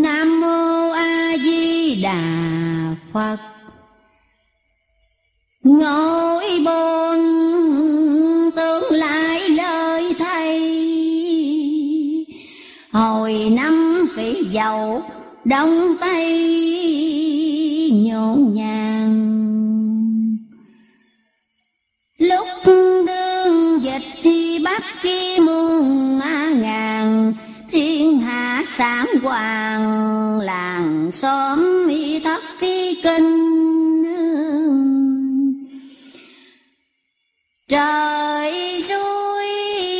Nam mô A Di Đà Phật. Ngồi bồn tương lại lời thầy. Hồi năm kỷ dầu đông tây sáng hoàng làng xóm y thất ký kinh. Trời suối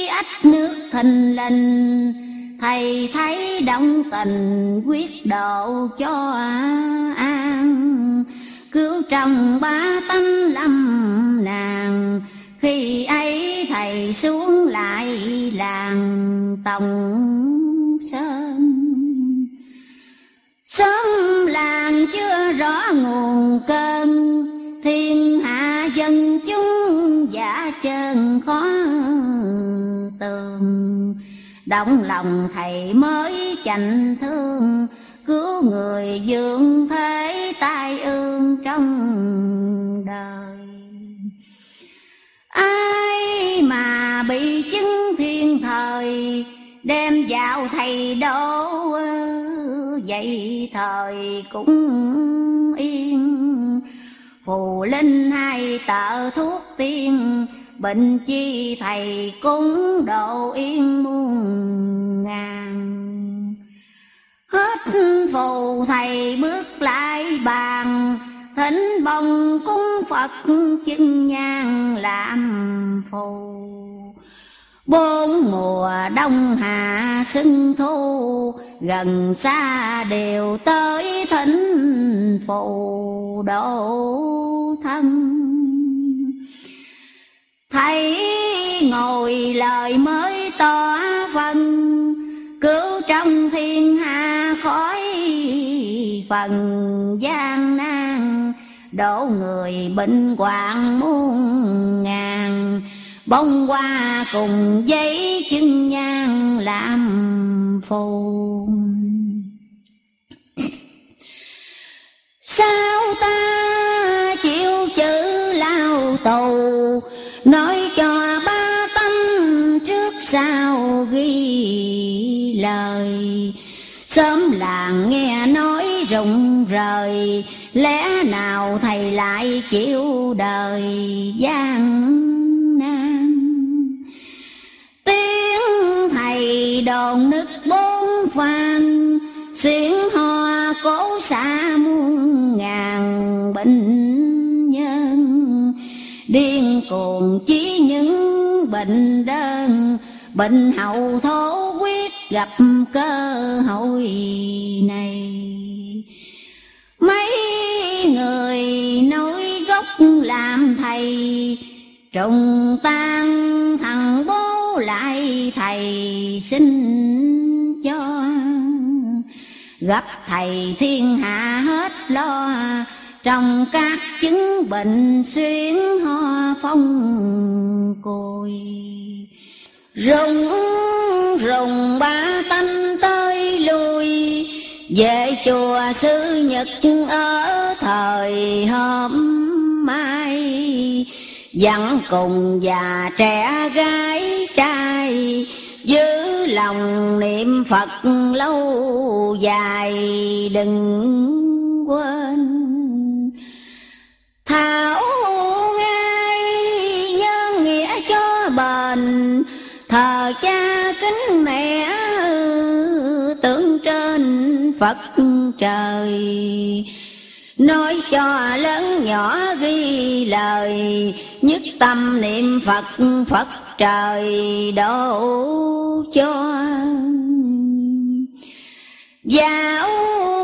ách nước thình lình, Thầy thấy động tình quyết độ cho an. Cứu trong ba tánh lâm nàng, Khi ấy thầy xuống lại làng tổng Sơn Sớm làng chưa rõ nguồn cơn, Thiên hạ dân chúng giả chân khó tường. Động lòng thầy mới chạnh thương, Cứu người dương thế tai ương trong đời. Ai mà bị chứng thiên thời đêm vào thầy đỗ Vậy thời cũng yên. Phù linh hai tợ thuốc tiên, Bệnh chi thầy cúng độ yên muôn ngàn. Hết phù thầy bước lại bàn, Thỉnh bồng cúng Phật chân nhang làm phù. Bốn mùa đông hạ xuân thu, Gần xa đều tới thỉnh phù độ thân. Thấy ngồi lời mới tỏ phần, Cứu trong thiên hạ khỏi phần. Gian nan, Đổ người bệnh hoạn muôn ngàn. Bông hoa cùng giấy chân nhang làm phù Sao ta chịu chữ lao tù? Nói cho ba tâm trước sau ghi lời? Sớm làng nghe nói rụng rời, Lẽ nào thầy lại chịu đời gian Tiếng thầy đồn nức bốn phan Xuyến hoa cố xa muôn ngàn bệnh nhân. Điên cuồng chỉ những bệnh đơn. Bệnh hậu thố quyết gặp cơ hội này. Mấy người nói gốc làm thầy, Trùng tan thằng bố lại thầy xin cho, Gặp thầy thiên hạ hết lo Trong các chứng bệnh xuyến ho phong côi rùng rùng ba tanh tới lui, Về chùa sư nhật ở thời hôm mai. Dặn cùng già trẻ gái Giữ lòng niệm Phật lâu dài, đừng quên. Thảo ngay nhân nghĩa cho bền, Thờ cha kính mẹ tưởng trên Phật trời. Nói cho lớn nhỏ ghi lời, Nhất tâm niệm Phật Phật trời độ cho. Giáo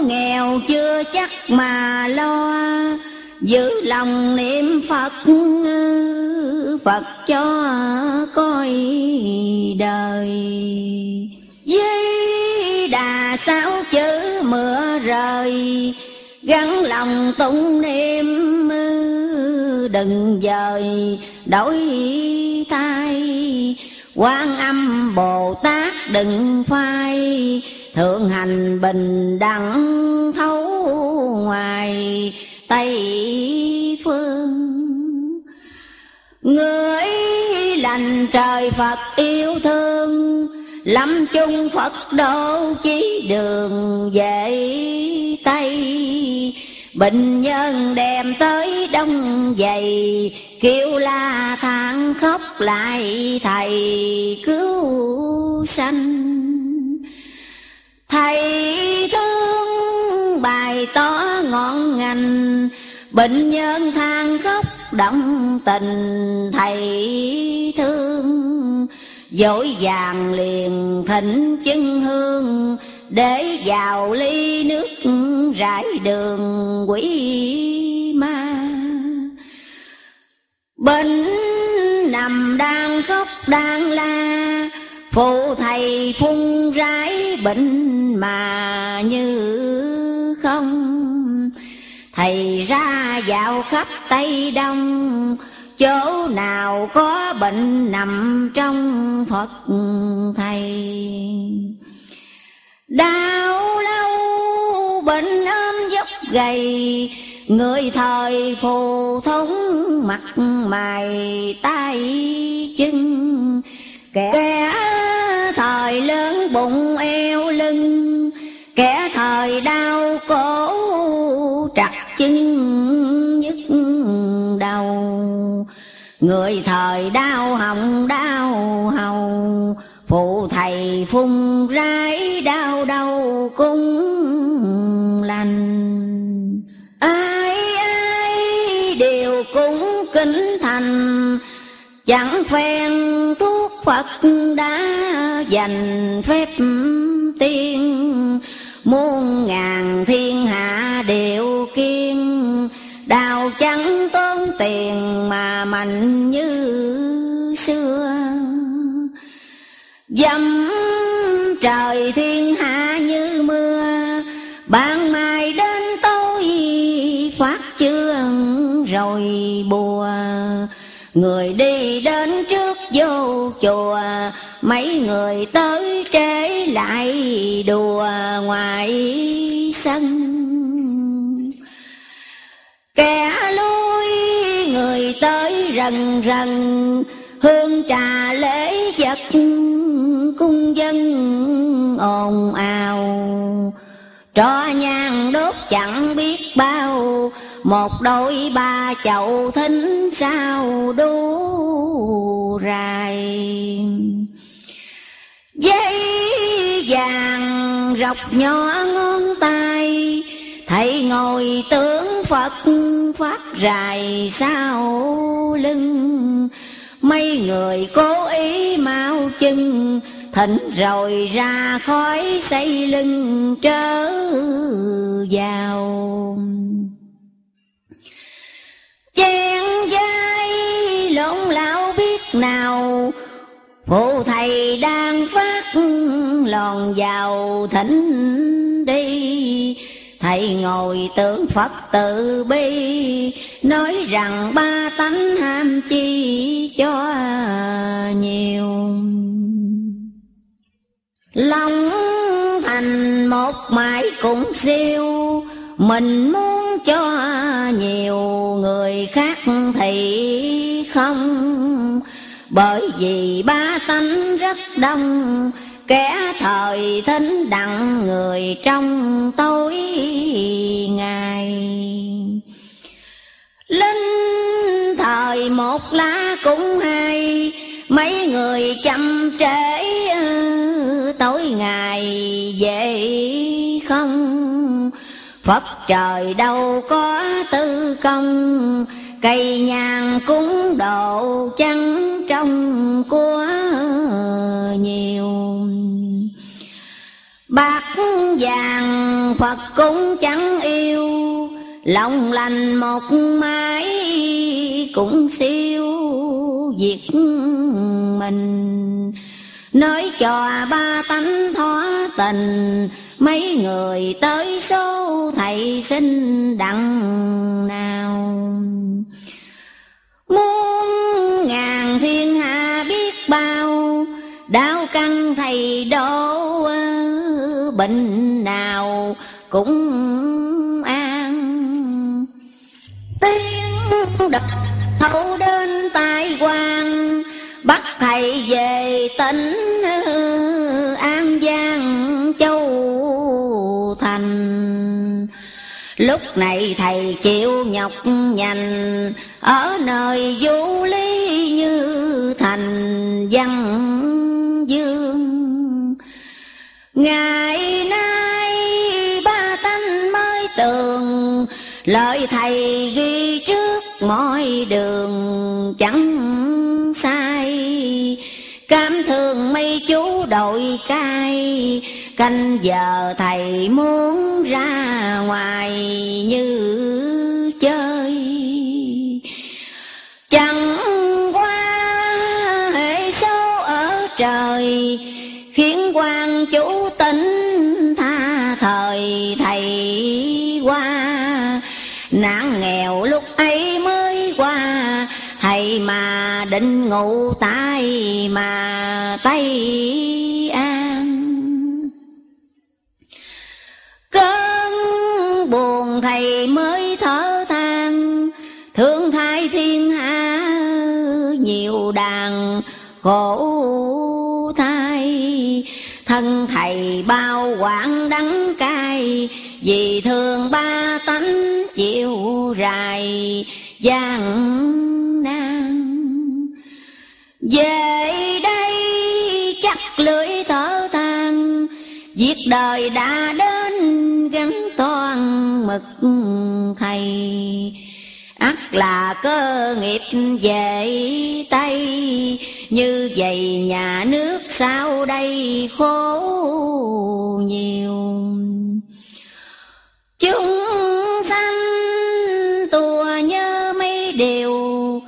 nghèo chưa chắc mà lo, Giữ lòng niệm Phật Phật cho coi đời. Với đà sáu chữ mưa rời Gắn lòng tụng niệm Đừng dời đổi thay. Quan âm bồ tát đừng phai, thượng hành bình đẳng thấu ngoài tây phương. Người lành trời phật yêu thương lâm chung phật độ chí đường về tây. Bệnh nhân đem tới đông dày, Kêu la than khóc lại thầy cứu sanh. Thầy thương bài tỏ ngọn ngành Bệnh nhân than khóc động tình thầy thương. Dội vàng liền thỉnh chân hương, để vào ly nước rải đường quỷ ma. Bệnh nằm đang khóc đang la, phụ thầy phun rái bệnh mà như không. Thầy ra dạo khắp tây đông chỗ nào có bệnh nằm trong phật thầy? Đau lâu bệnh ôm dốc gầy, người thời phù thống mặt mày tay chân. Kẻ thời lớn bụng eo lưng, kẻ thời đau cổ trặc chân nhức đầu. Người thời đau hồng, đau hầu. Phụ thầy phun rái đau đầu cũng lành. Ai ai, đều cũng kính thành. Chẳng phen thuốc phật đã dành phép tiên. Muôn ngàn thiên hạ đều kiên đào trắng tốn tiền mà mạnh như xưa. Dầm trời thiên hạ như mưa Ban mai đến tối phát chương rồi bùa. Người đi đến trước vô chùa, Mấy người tới trễ lại đùa ngoài sân. Kẻ lui người tới rần rần, Hương trà lễ vật cung dân ồn ào. Trò nhang đốt chẳng biết bao, Một đôi ba chậu thính sao đu rài. Dây vàng rọc nhỏ ngón tay, Thầy ngồi tướng Phật phát rài sau lưng. Mấy người cố ý mau chân, Thỉnh rồi ra khói xây lưng trở vào. Chen dây lộn lão biết nào, Phụ thầy đang phát lòn vào thỉnh đi. Thầy ngồi tưởng Phật tự bi, Nói rằng ba tánh ham chi cho nhiều. Lòng thành một mãi cũng siêu, Mình muốn cho nhiều người khác thì không. Bởi vì ba tánh rất đông Kẻ thời thính đặng người trong tối ngày. Linh thời một lá cũng hay, Mấy người chăm trễ tối ngày về không Phật trời đâu có tư công Cây nhang cúng độ trắng trong của nhiều. Bạc vàng Phật cũng chẳng yêu, Lòng lành một mái cũng siêu việc mình. Nói cho ba tánh thó tình Mấy người tới số thầy sinh đặng nào? Muôn ngàn thiên hạ biết bao, Đau căng thầy đổ bệnh nào cũng an. Tiếng đập thấu đến tai quan, bắt thầy về tỉnh an giang thành lúc này thầy chịu nhọc nhằn, ở nơi vũ lý như thành văn dương. Ngày nay ba tánh mới tường, lời thầy ghi trước mọi đường chẳng sai. Cảm thường mây chú đội cai canh giờ thầy muốn ra ngoài như chơi. Chẳng qua hệ số ở trời, khiến quan chủ tính tha thời thầy qua. Nạn nghèo lúc ấy mới qua, thầy mà định ngủ tay mà tay. Buồn thầy mới thở than. Thương thai thiên hạ, nhiều đàn khổ thai. Thân thầy bao quảng đắng cay, vì thương ba tánh chịu rài gian nan. Về đây chắc lưỡi thở than, Việc đời đã đến gắn toan mực thầy. Ắt là cơ nghiệp về tay, như vậy nhà nước sau đây khổ nhiều. Chúng sanh tùa nhớ mấy điều,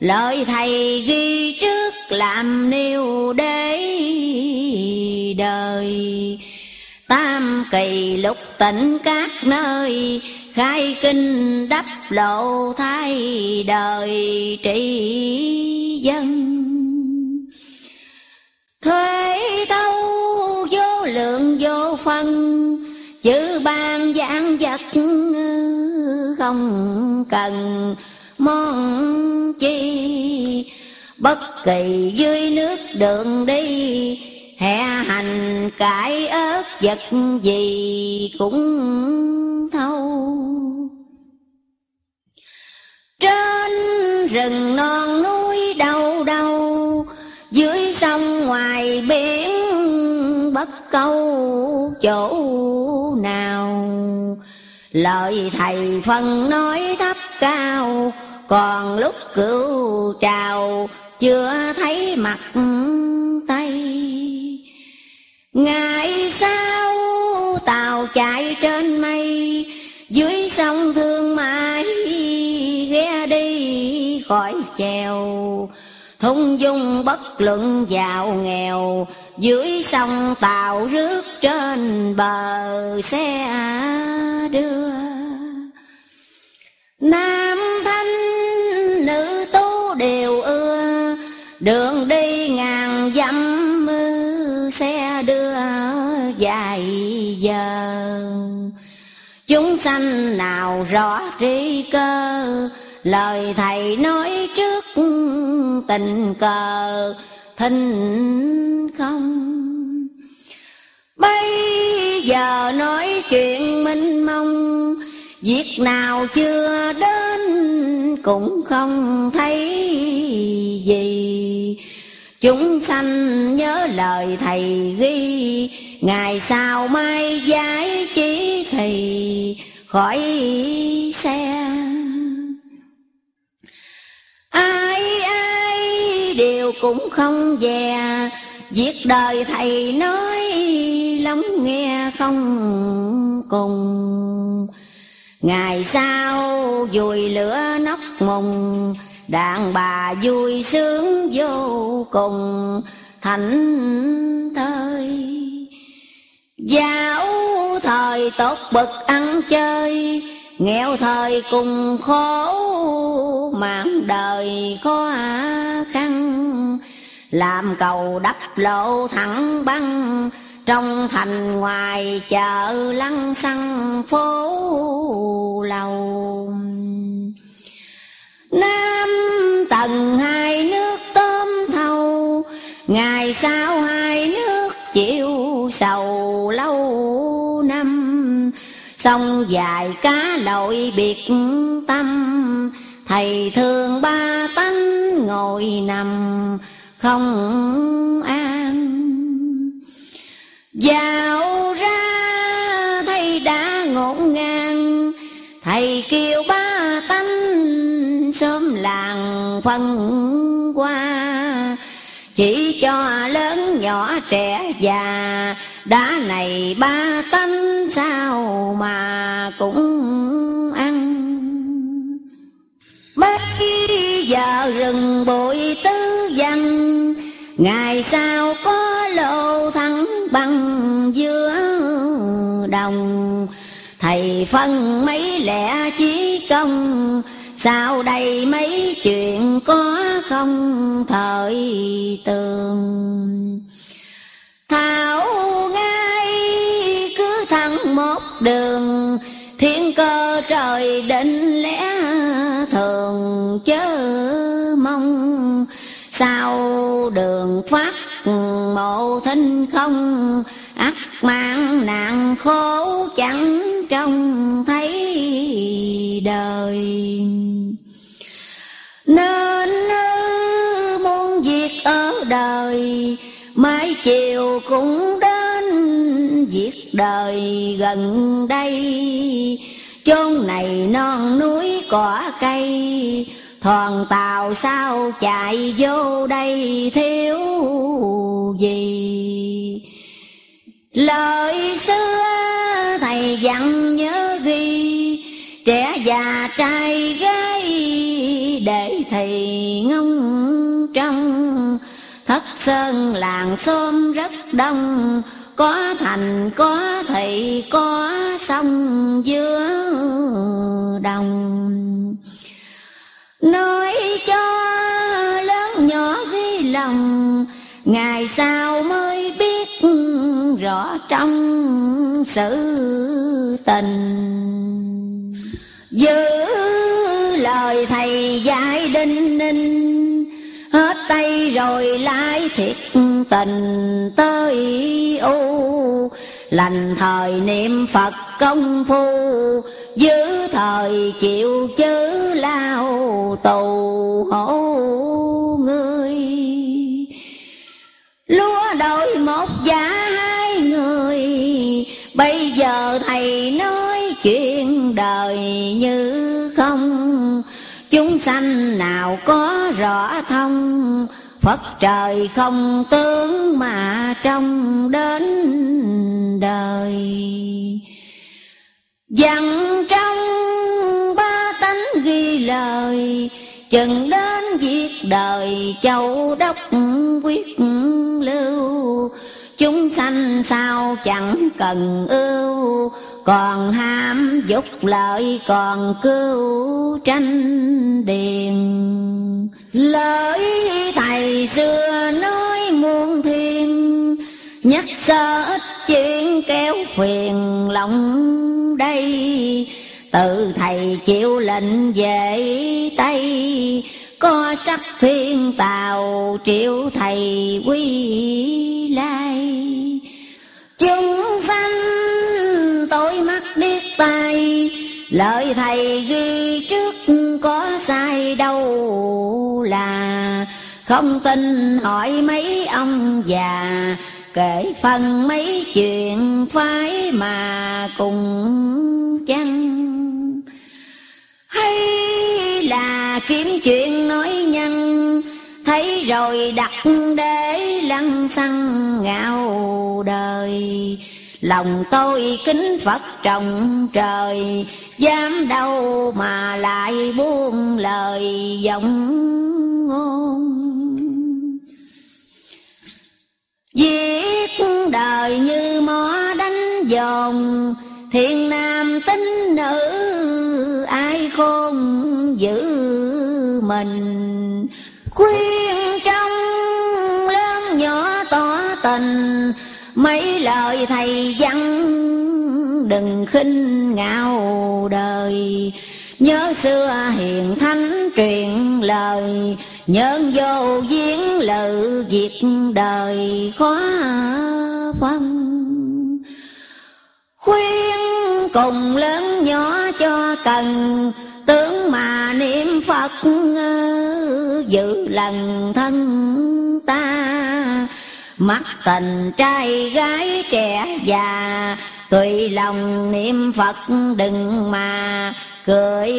lời thầy ghi trước làm nêu để đời tam kỳ lục tỉnh các nơi, khai kinh đắp lộ thay đời trị dân. Thuế thâu vô lượng vô phân, chữ ban giảng vật không cần món chi. Bất kỳ dưới nước đường đi hè hành cải ớt, vật gì cũng thâu. Trên rừng non núi đâu đâu dưới sông ngoài biển bất câu chỗ nào. Lời thầy phân nói thấp cao, còn lúc cửu trào, chưa thấy mặt tay ngày sau, tàu chạy trên mây, dưới sông thương mãi ghé đi khỏi chèo. Thung dung bất luận giàu nghèo, dưới sông tàu rước trên bờ xe đưa. Nam thanh, nữ tú đều ưa, đường đi giờ. Chúng sanh nào rõ tri cơ, lời thầy nói trước tình cờ, thinh không? Bây giờ nói chuyện minh mông, việc nào chưa đến cũng không thấy gì. Chúng sanh nhớ lời thầy ghi ngày sau mai giải trí thì khỏi xe. Ai ai, đều cũng không dè. Việc đời thầy nói lắng nghe không cùng. Ngày sau vùi lửa nóc mùng, Đàn bà vui sướng vô cùng. Thảnh thơi. Giáo thời tốt bực ăn chơi, Nghèo thời cùng khổ, mạng đời khó khăn. Làm cầu đắp lộ thẳng băng, trong thành ngoài chợ lăng xăng phố lầu. Nam tầng hai nước tôm thầu, Ngày sau hai nước chịu sầu lâu năm. Sông dài cá lội biệt tâm, Thầy thương ba tánh ngồi nằm không an. Vào ra thầy đã ngổn ngang, Thầy kêu ba tánh sớm làng phân qua. Chỉ cho lớn nhỏ trẻ già, Đã này ba tánh sao mà cũng ăn. Bây giờ rừng bụi tứ dân Ngày sau có lô thắng bằng giữa đồng. Thầy phân mấy lẻ chí công sau đây mấy chuyện có không thời tường? Thảo ngay cứ thẳng một đường, Thiên cơ trời định lẽ thường chớ mong. Sao đường phát mộ thinh không ắt mang nạn khổ chẳng trông thấy đời. Nên muốn việc ở đời mai chiều cũng đến việc đời gần đây. Chốn này non núi cỏ cây, Thoàn tàu sao chạy vô đây, thiếu gì? Lời xưa thầy dặn nhớ ghi, Trẻ già trai gái để thầy ngông trong Thất sơn làng xóm rất đông, Có thành, có thị có sông giữa đồng. Nói cho lớn nhỏ ghi lòng, Ngày sau mới biết rõ trong sự tình. Giữ lời thầy dạy đinh ninh, Hết tay rồi lại thiệt tình tới u. Lành thời niệm Phật công phu, Giữ thời chịu chớ lao tù hổ người Lúa đổi một giá hai người. Bây giờ thầy nói chuyện đời như không. Chúng sanh nào có rõ thông, Phật trời không tướng mà trong đến đời. Dặn trong ba tánh ghi lời Chừng đến việc đời châu đốc quyết lưu, Chúng sanh sao chẳng cần ưu, Còn ham dục lợi còn cứu tranh điền. Lời thầy xưa nói muôn thiên Nhắc sơ ít chuyện kéo phiền lòng đây. Tự thầy chịu lệnh về Tây, Có sắc thiên tàu triệu thầy quy lai. Chúng sanh tội mắt biết tay Lời thầy ghi trước có sai đâu là. Không tin hỏi mấy ông già, Kể phần mấy chuyện phái mà cùng chăng. Kiếm chuyện nói nhân. Thấy rồi đặt để lăng xăng ngạo đời. Lòng tôi kính Phật trọng trời, Dám đâu mà lại buông lời giọng ngôn. Giết đời như mó đánh dồn Thiên nam tính nữ ai khôn giữ mình. Khuyên trong lớn nhỏ tỏ tình, mấy lời thầy dặn đừng khinh ngạo đời. Nhớ xưa hiền thánh truyền lời Nhân vô diễn lự diệt đời. Khó phân. Khuyên cùng lớn nhỏ cho cần Tướng mà niệm Phật giữ lần thân ta. Mắt tình trai gái trẻ già, Tùy lòng niệm Phật đừng mà cười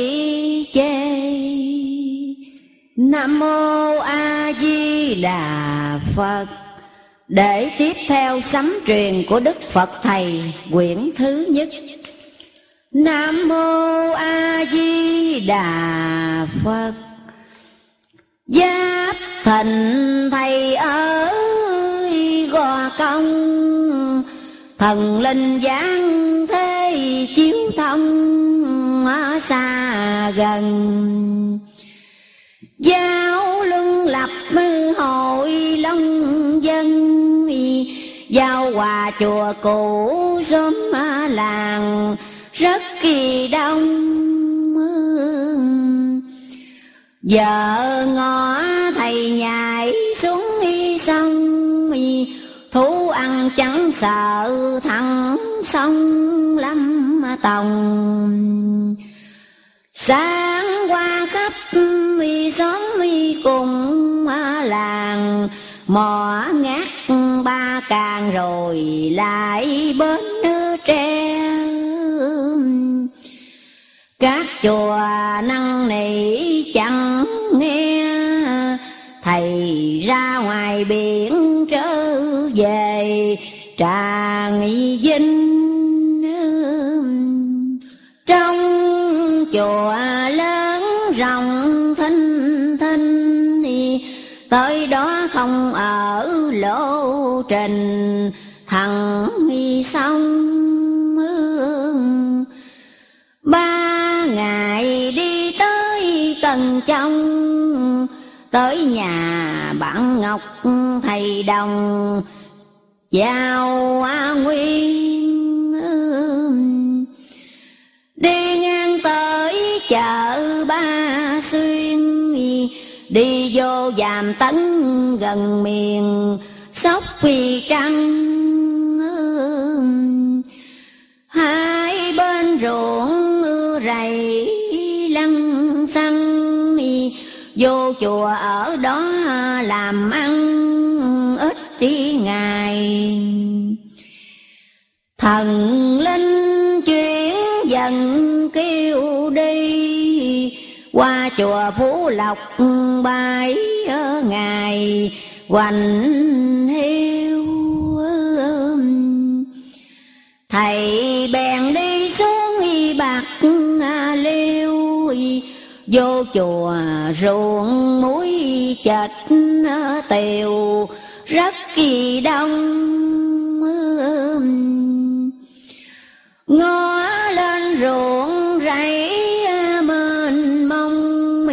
chê. Nam mô A Di Đà Phật. Để tiếp theo sấm truyền của Đức Phật Thầy, quyển thứ nhất. Nam mô A Di Đà Phật. Giáp thành thầy ơi, gò công, Thần linh giáng thế chiếu thông xa gần. Giáo luân lập hội long dân, Giao hòa chùa cũ sớm làng rất kỳ đông Vợ ngõ thầy nhảy xuống sông Thú ăn chẳng sợ thằng sông lâm tòng. Sáng qua khắp mi xóm mi cùng làng, Mò ngát ba càng rồi lại bến tre các chùa năng nỉ chẳng nghe. Thầy ra ngoài biển trở về tràng vinh. Trong chùa lớn rộng thinh thinh, Tới đó không ở lộ trình. Tới trong tới nhà bạn ngọc, thầy đồng. Giao a nguyên, đi ngang tới chợ ba xuyên. Đi vô dàm tấn gần miền sóc quỳ trăng hai bên ruộng rầy Vô chùa ở đó làm ăn ít chi ngày. Thần linh chuyển dần kêu đi, Qua chùa Phú Lộc bái ngày hoành hiu Thầy bèn vô chùa ruộng muối chạch tiều rất kỳ đông. Ngó lên ruộng rẫy mênh mông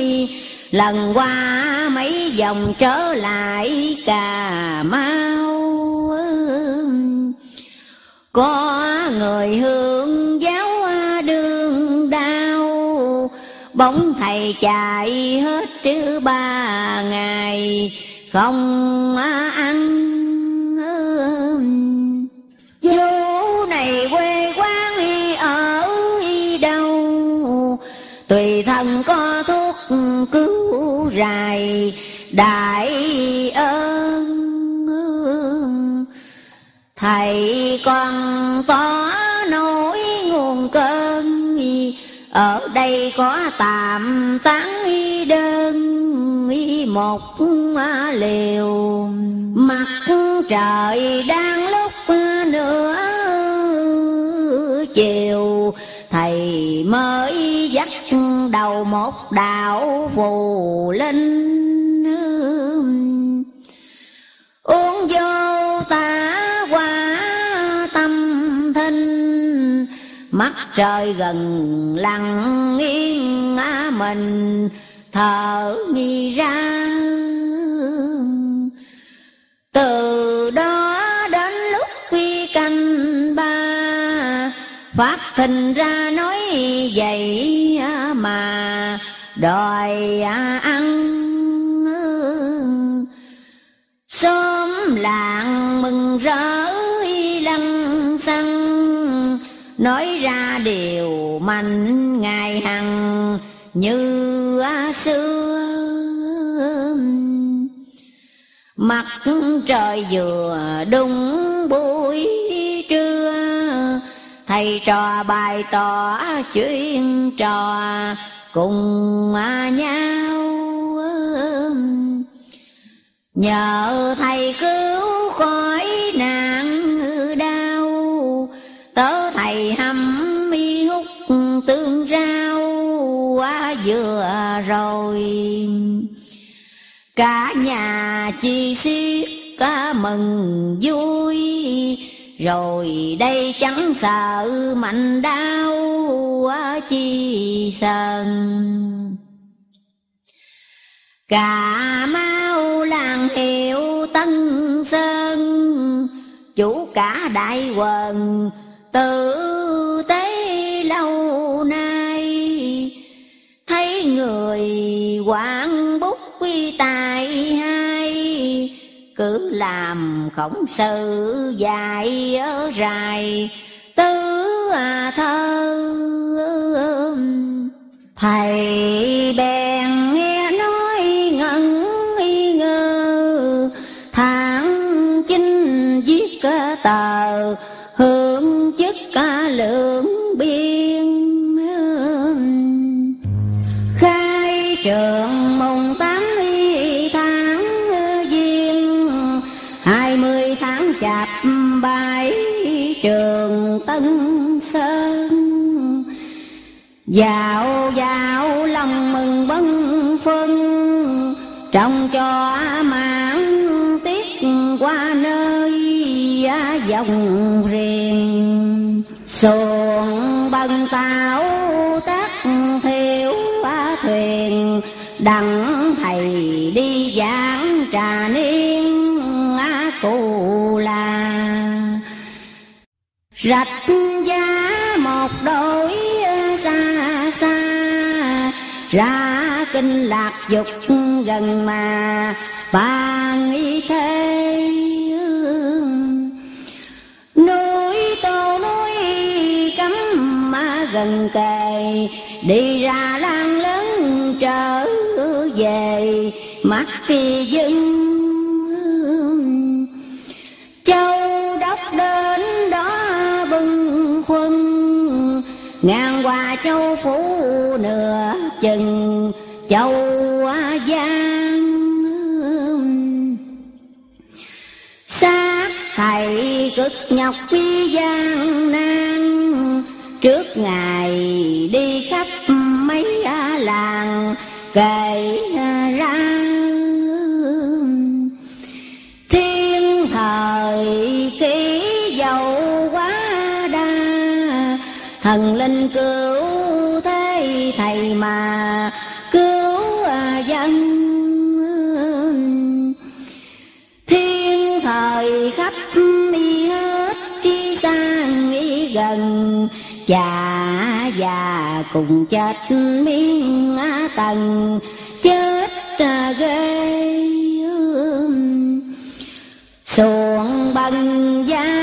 lần qua mấy dòng trở lại cà mau. Có người hương chạy hết chứ ba ngày, không ăn chú này quê quán ở đâu? Tùy thân có thuốc cứu rài đại ơn. Thầy con con ở đây có tạm tán y đơn, y một liều. Mặt trời đang lúc nữa chiều, thầy mới dắt đầu một đạo phù linh. Uống vô mắt trời gần lặng yên á mình, thở nghi ra. Từ đó đến lúc quy canh ba, phát thình ra nói vậy mà đòi ăn. Sớm làng mừng rỡ nói ra điều mạnh ngày hằng như xưa mặt trời vừa đúng buổi trưa, thầy trò bài tỏ chuyện trò cùng nhau. Nhờ thầy cứu rồi. Cả nhà chi xiết cả mừng vui. Rồi đây chẳng sợ mạnh đau chi sần. Cà mau làng hiệu Tân Sơn, Chủ cả đại quần tự tế lâu nay người quán bút quy tài hai, Cứ làm khổng sự dài ở dài Tứ à thơ, Thầy bèn nghe nói ngẩn ngơ Tháng chinh viết tờ chạp bãi trường Tân Sơn. Dạo dạo lòng mừng bân phân Trong cho mãn tiết qua nơi dòng riêng Xuồng bằng tàu tác thiểu thuyền, Đặng Rạch giá một đôi xa xa, Ra kinh lạc dục gần mà bàn y thế Núi tô núi cấm mà gần kề, Đi ra lan lớn trở về, mắt thì dưng Ngang qua châu phủ nửa chừng, châu giang Xác thầy cực nhọc quý gian nan, Trước ngày đi khắp mấy làng, kể ra Thần linh cứu thế thầy mà cứu à, dân. Thiên thời khắp mi hết, chi sang đi gần. Già già cùng chết miên tầng. Chết à, ghê xuồng bằng giá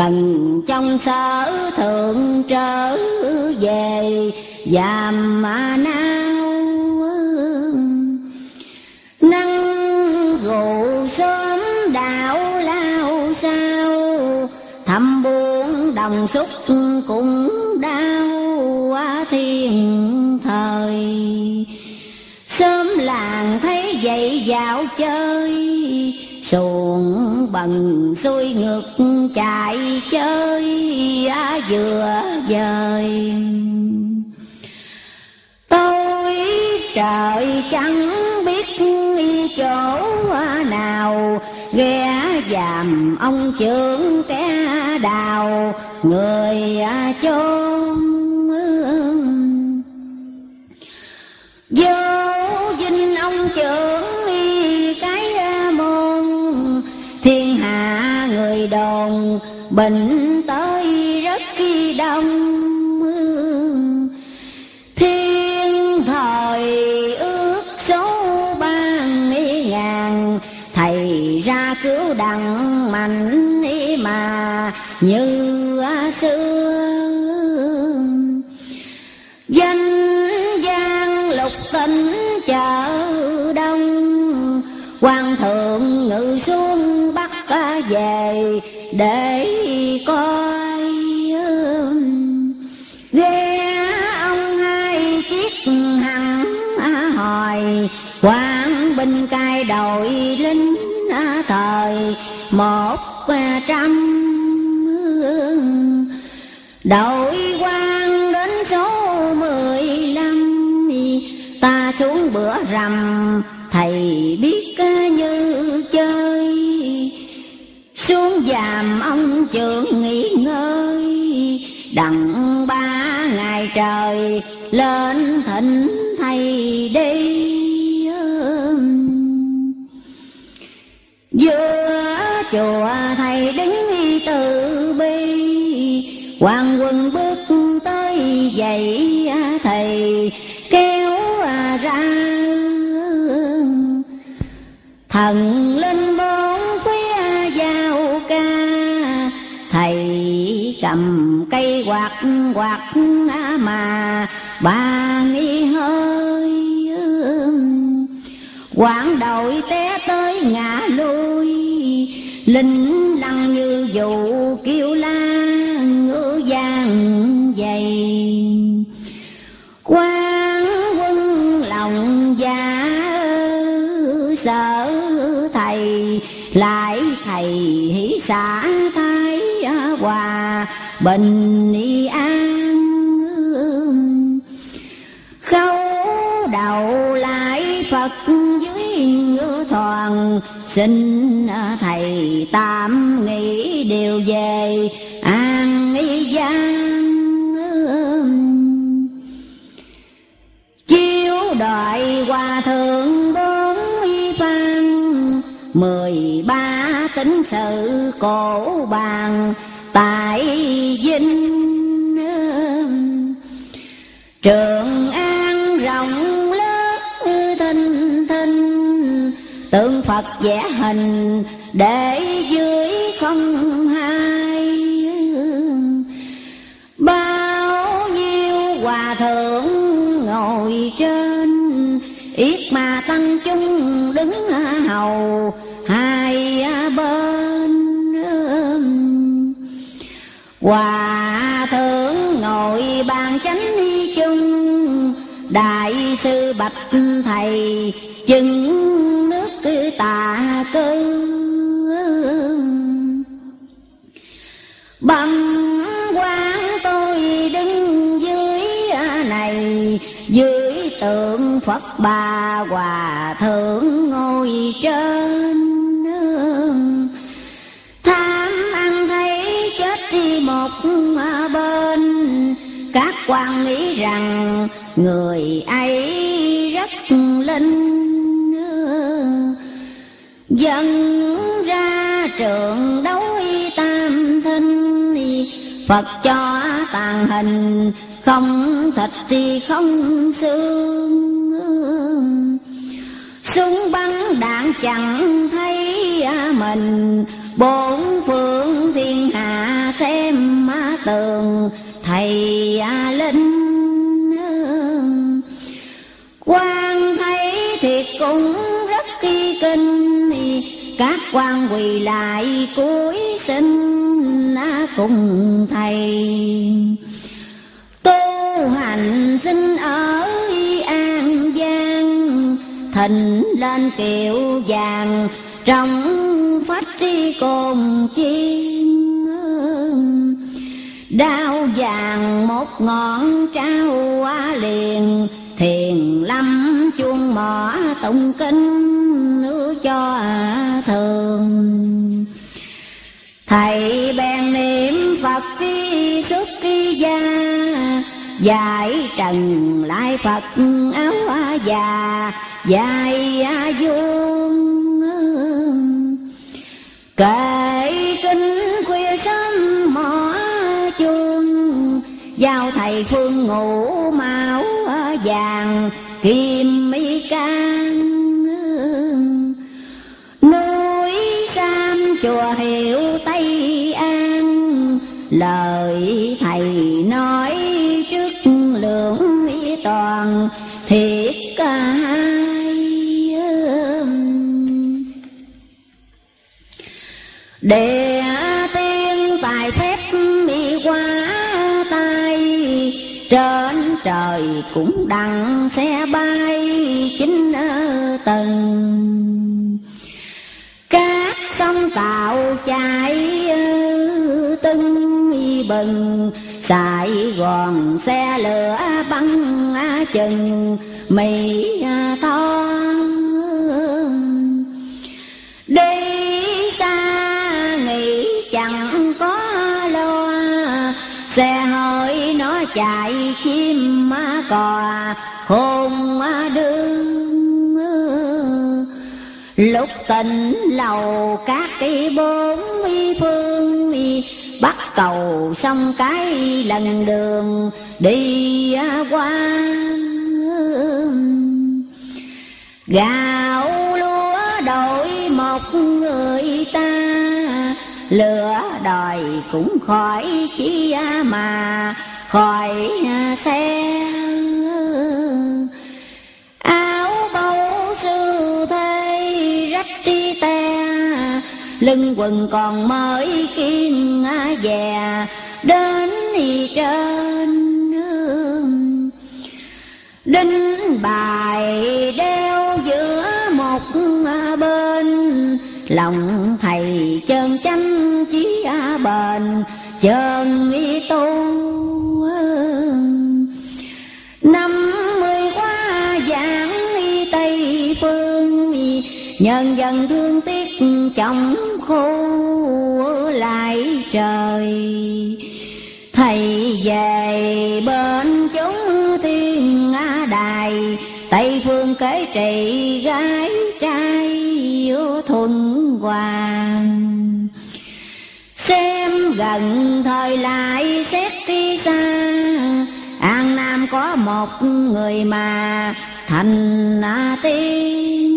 cần trong sở thượng trở về giàm mà nao. Năng gù sớm đạo lao sao thăm buồn đồng xúc cũng đau. Thiên thời, sớm làng thấy vậy dạo chơi xuồng bằng xuôi ngược chạy chơi, á vừa dời tôi trời chẳng biết chỗ nào ghé dàm ông trưởng té đào, người chôn bệnh tới rất khi đông thiên thời ước số ban ngàn. Thầy ra cứu đặng mạnh mà như xưa danh gian lục tỉnh chợ đông. Quan thượng ngự xuống bắt về để hồi quang binh cai đội lính thời một trăm đội quan đến số mười lăm, ta xuống bữa rằm, thầy biết như chơi. Xuống giàm ông trưởng nghỉ ngơi, đặng ba ngày trời, lên thỉnh thầy đi. Giữa chùa thầy đứng từ bi, hoàng quân bước tới dậy thầy kéo ra thần linh bốn phía giao ca, thầy cầm cây quạt quạt mà ba quảng đội té tới ngã lui linh lăng như dụ kêu la ngữ vàng dày. Quan quân lòng giả sợ thầy, lại thầy hỷ xã thái hòa bình an. Khâu đầu lại phật thoan xin à, thầy tạm nghĩ điều về. An giang chiếu đợi hòa thượng bốn phan mười ba tính sự cổ bàn. Tại dinh trường phật vẽ hình để dưới không hai bao nhiêu hòa thượng ngồi trên, yết mà tăng chung đứng hầu hai bên hòa thượng ngồi bàn chánh chung, đại sư bạch thầy chứng cứ tà tư bằng quan tôi đứng dưới này, dưới tượng phật bà hòa thượng ngồi trên. Tham ăn thấy chết đi một bên, các quan nghĩ rằng người ấy rất linh. Dân ra trường đấu tam thinh Phật cho tàn hình, không thịt thì không xương súng bắn đạn chẳng thấy à, mình. Bốn phương thiên hạ xem tường, thầy à, linh quan các quan quỳ lại cúi xin à, cùng thầy. Tu hành sinh ở an giang, thịnh lên kiệu vàng, trong phách tri cồn chiên đao vàng một ngọn trao qua liền, thiền lâm chuông mỏ tụng kinh nữa cho thường. Thầy bèn niệm phật tri xuất tri gia Giải trần lại Phật áo già dài dương Kệ kinh khuya sớm mỏ chuông, Giao thầy phương ngủ máu vàng kim lời thầy nói trước lượng toàn thiệt ca để tiên tài phép mi qua tay trên trời cũng đặng xe bay chính tầng. Các sông tạo chạy bừng Sài Gòn xe lửa băng chừng mì tho Đi xa nghĩ chẳng có lo, Xe hơi nó chạy chim cò, khôn đương. Lúc tình lầu các cái bốn phương bắt cầu xong cái lần đường đi à, qua gạo lúa đổi một người ta, lửa đòi cũng khỏi chi à, mà khỏi à, xe. Lưng quần còn mới kiên dè đến trên đinh bài đeo giữa một à, bên. Lòng thầy chân chánh chí à, bền chân y tu à. năm mươi qua giảng y tây phương nhân dân thương tiếc chồng khô lại trời. Thầy về bên chúng thiên đài, tây phương kế trị gái trai thuận hoàng. Xem gần thời lại xét đi xa, an nam có một người mà thành tiên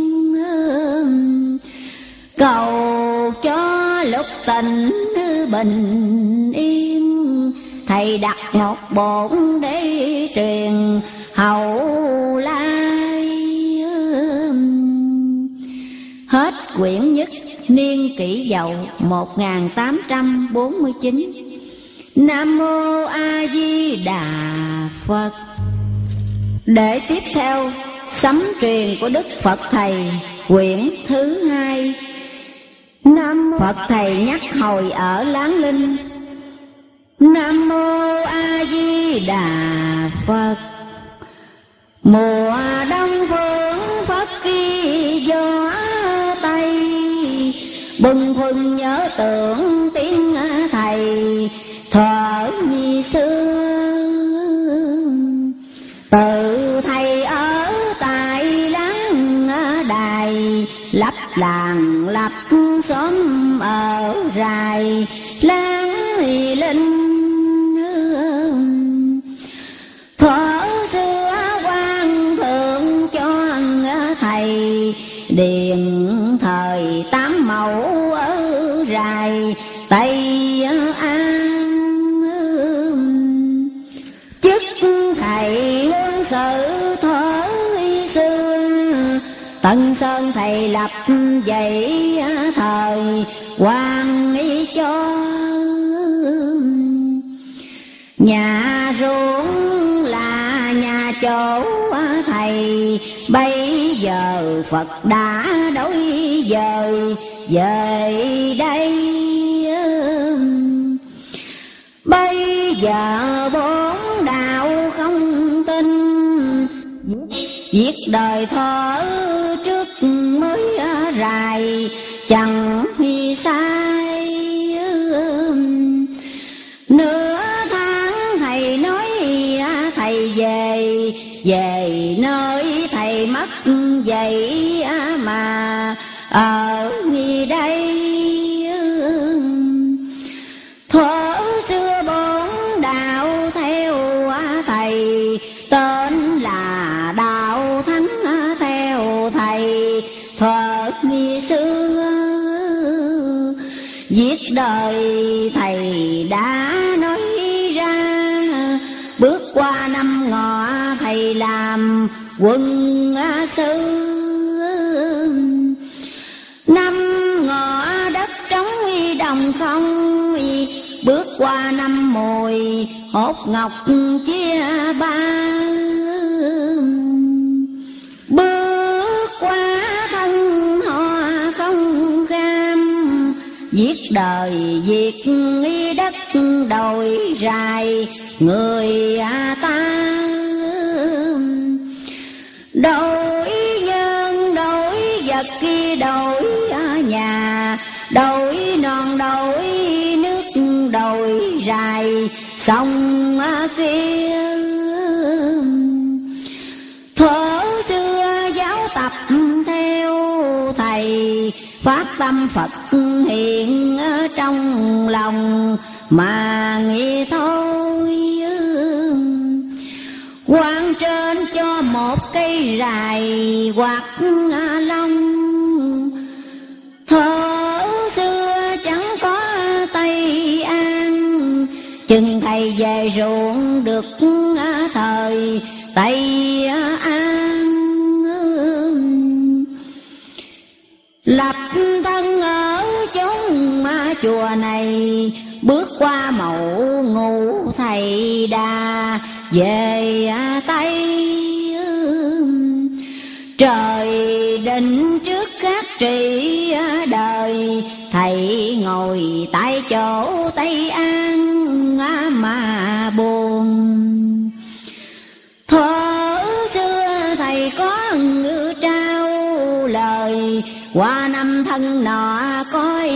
cầu cho lúc tình bình yên. Thầy đặt ngọc bổn để truyền, hậu lai hết quyển nhất, niên kỷ dậu 1849 Nam mô A Di Đà Phật. Để tiếp theo, sấm truyền của Đức Phật Thầy, quyển thứ hai. Nam Phật Thầy nhắc hồi ở Láng Linh. Nam Mô A Di Đà Phật. Mùa đông phương Phật kỳ gió Tây. Bừng phừng nhớ tưởng ân sơn thầy lập dạy thời quan ý cho nhà ruộng là nhà chỗ thầy. Bây giờ phật đã đối dời về đây, bây giờ bốn đạo không tin. Giết đời thở này chẳng hy sai nửa tháng thầy nói à, thầy về về nơi thầy mất vậy đời thầy đã nói ra, Bước qua năm ngọ thầy làm quân sư Năm ngọ đất trống đồng không, Bước qua năm mùi hốt ngọc chia ba. Giết đời, diệt đất đồi dài người ta. Đổi nhân đổi vật kia đổi nhà. Đổi non đổi nước đổi dài sông kia. Phát tâm phật hiện trong lòng, mà nghĩ thôi quan trên cho một cây rài hoặc long thở xưa chẳng có tây an. Chừng thầy về ruộng được thời tây an lập thân ở chốn chùa này, bước qua mẫu ngủ thầy đà về tây trời định trước các trị đời, thầy ngồi tại chỗ tây an mà buồn. Qua năm thân nọ coi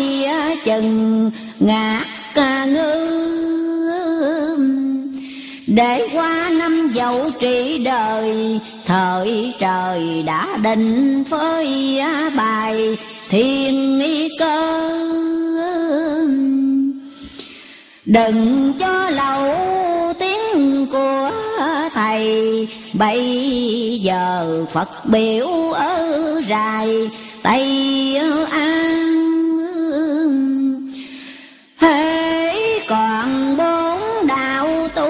chừng, ngạc ca ngư. Để qua năm dậu trị đời, thời trời đã định phơi bài thiên nghi cơ. Đừng cho lâu tiếng của thầy, bây giờ phật biểu ở rài tây an hễ còn bốn đạo tu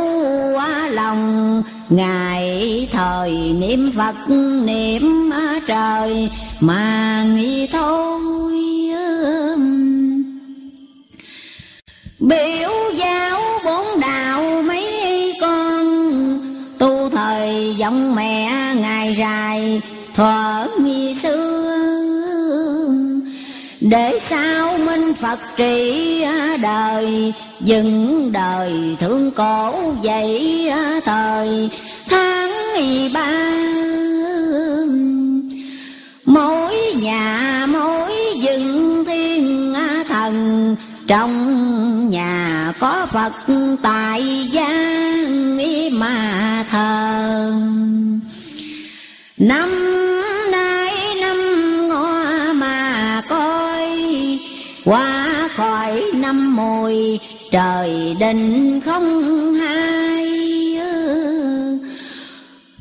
lòng, ngày thời niệm phật, niệm trời, mà nghĩ thôi biểu giáo bốn đạo mấy con, tu thời giọng mẹ ngày dài thuở nghi để sao minh Phật trị à, đời? Dừng đời thương cổ dậy à, thời tháng ba. Mỗi nhà, mỗi dựng thiên à, thần. Trong nhà có Phật tại gian mà thờ năm qua khỏi năm mùi, trời định không hai.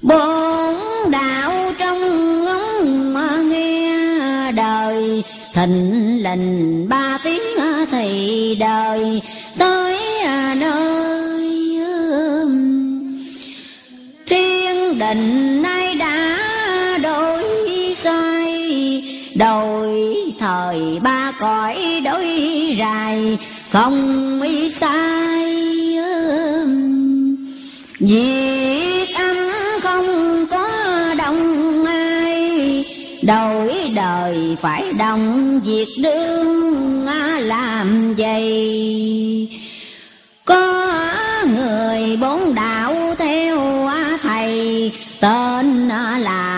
Bốn đạo trong ngóng nghe đời, thịnh lình ba tiếng thì đời tới nơi. Thiên đình nay đổi thời ba cõi đôi dài không ý sai diệt âm không có đông ai, Đổi đời phải đồng việc đương làm vậy Có người bốn đạo theo thầy, Tên là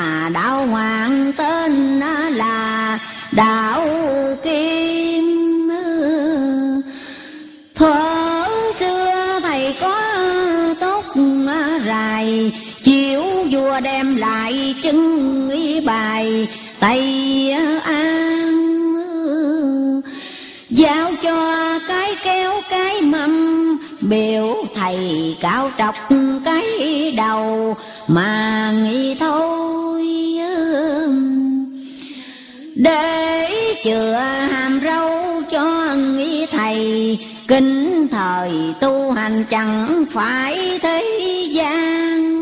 đạo kim ừ. Thuở xưa thầy có tóc rài Chiếu vua đem lại chân ý bài, Tây An ừ. Giao cho cái kéo cái mâm, Biểu thầy cao trọc cái đầu, Mà nghĩ thôi. Để chừa hàm râu cho nghĩ thầy Kinh thời tu hành chẳng phải thế gian.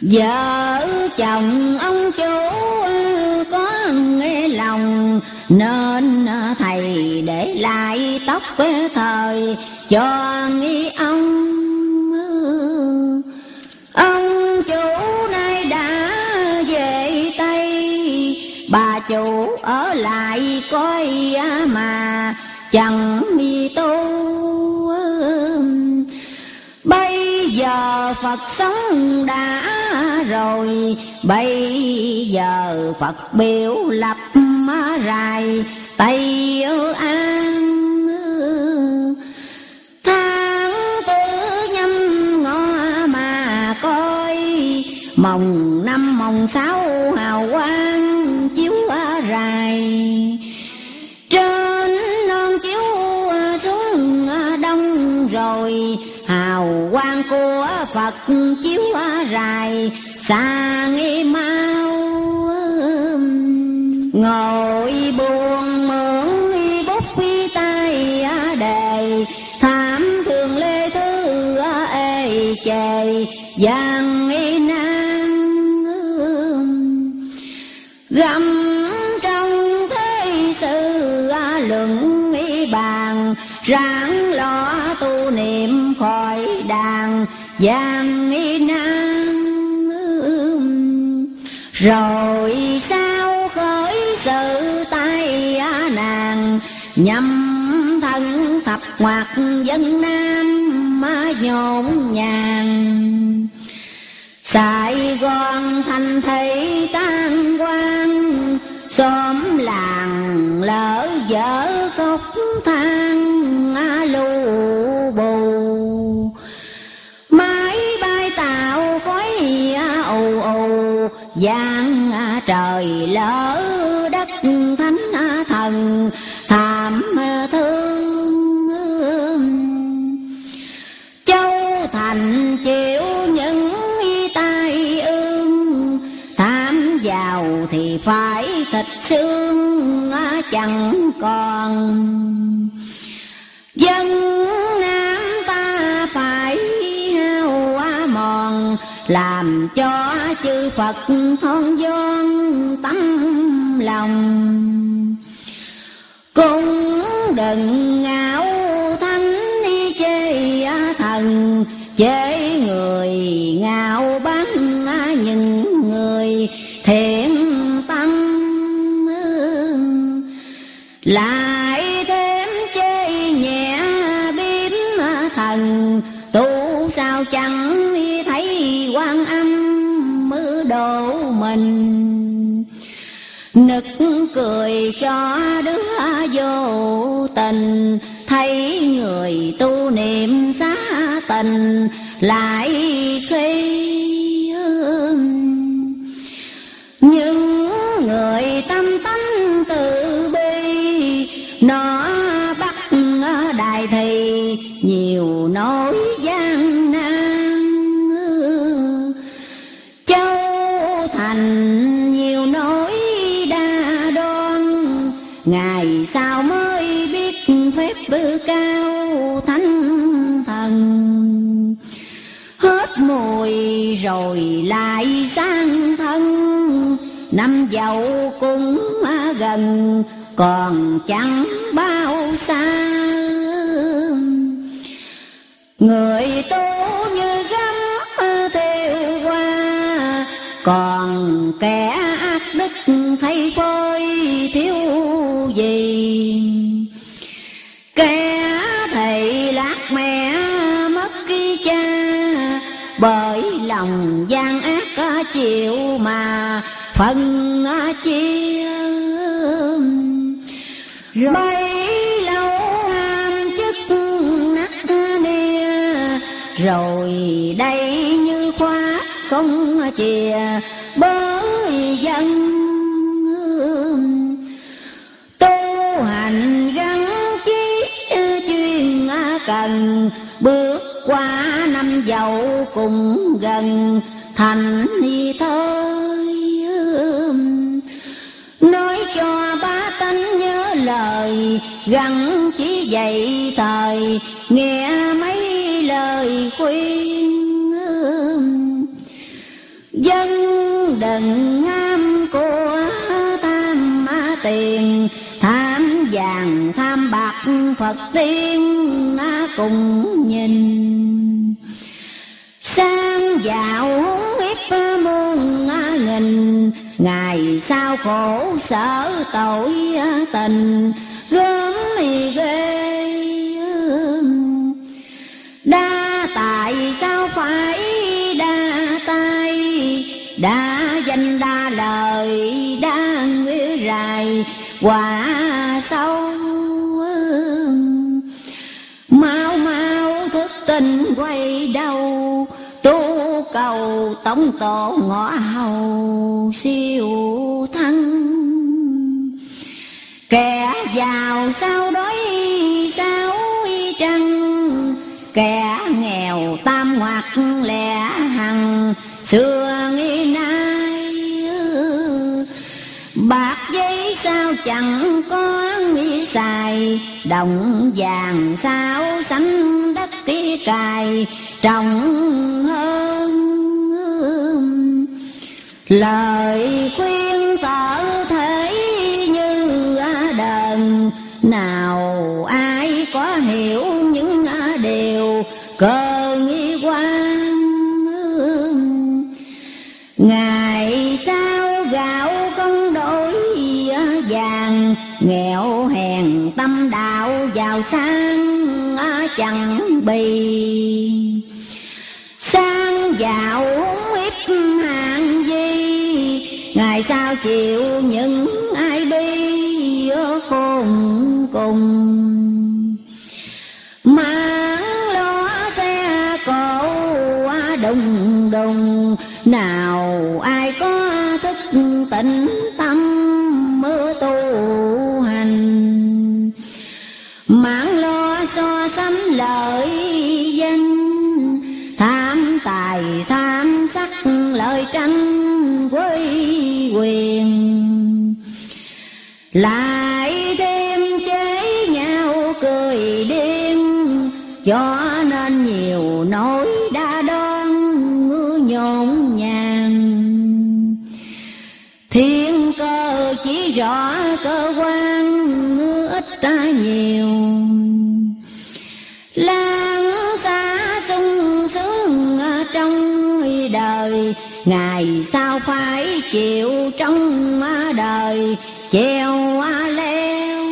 Vợ chồng ông chú có nghe lòng, Nên thầy để lại tóc thời cho nghi Ông. Chủ ở lại coi à, mà chẳng nghi tu bây giờ phật sống đã rồi, bây giờ phật biểu lập rài tây an tháng tư nhâm ngọ mà coi mồng năm mồng sáu hào quang rài trên non chiếu à, xuống à, đông rồi, hào quang của Phật chiếu à, rài xa nghi mau. Ngồi buồn mượn bút phi tay đề, thảm thường lê thư ê, chề giang nghi nam. Gầm vàng yên nam rồi sao khởi sự tay nàng? Nhằm thân thập hoặc dân nam mà nhộn nhàng. Sài Gòn thành thị tan quang Xóm làng lỡ dở khóc than. Gian Giang trời lỡ đất thánh thần, thảm thương. Châu thành chịu những tai ương Tham vào thì phải thịt xương chẳng còn. Làm cho chư Phật thon giòn tâm lòng. Cũng đừng ngạo thánh chê thần Chế người ngạo bán những người thiện tâm Lại Nực cười cho đứa vô tình, Thấy người tu niệm xá tình, Lại khi những người tâm tánh từ bi, Nó bắt đại thì nhiều nỗi rồi lại sang thân. Năm dậu cũng gần, còn chẳng bao xa. Người tu như gấm theo qua Còn kẻ ác đức thấy phôi thiếu gì? Kẻ thầy lạc mẹ mất cái cha, Bởi lòng gian ác chịu mà phân chia Bấy lâu ham chức nắc nia Rồi đây như khóa không chìa bởi dân cùng gần, thành thơi Nói cho ba tánh nhớ lời, gắn chỉ dạy thời, nghe mấy lời khuyên dân đừng ham của tham tiền, tham vàng, tham bạc, phật tiên cùng nhìn. Ngày sau khổ sở tội tình, gớm mì ghê. Đa tại sao phải đa tay đa danh đa lời đa nghĩa rài, quả sâu mau mau thức tình quay cầu tổng tổ ngõ hầu siêu thân kẻ giàu sao đói sao trăng? Kẻ nghèo tam hoặc lẻ hằng. Xưa nghi nay bạc giấy sao chẳng có nghĩ xài? Đồng vàng sao sánh đất tí cài? Trọng hơn lời khuyên tở thế như đờn nào ai có hiểu những điều cơ nghi quan? Ngày sau gạo không đổi vàng, nghèo hèn tâm đạo giàu sang, chẳng bì. Sang giàu tại sao chịu những ai bi khôn cùng? Mãn lo xe cổ đùng đùng nào ai có thức tịnh tâm mơ tu hành? Mãn lo so sánh lợi lại thêm chế nhau cười điên cho nên nhiều nỗi đa đoan nhộn nhàng. Thiên cơ chỉ rõ cơ quan ít ta nhiều. Lang xa sung sướng trong đời, ngày sau phải chịu trong đời chèo leo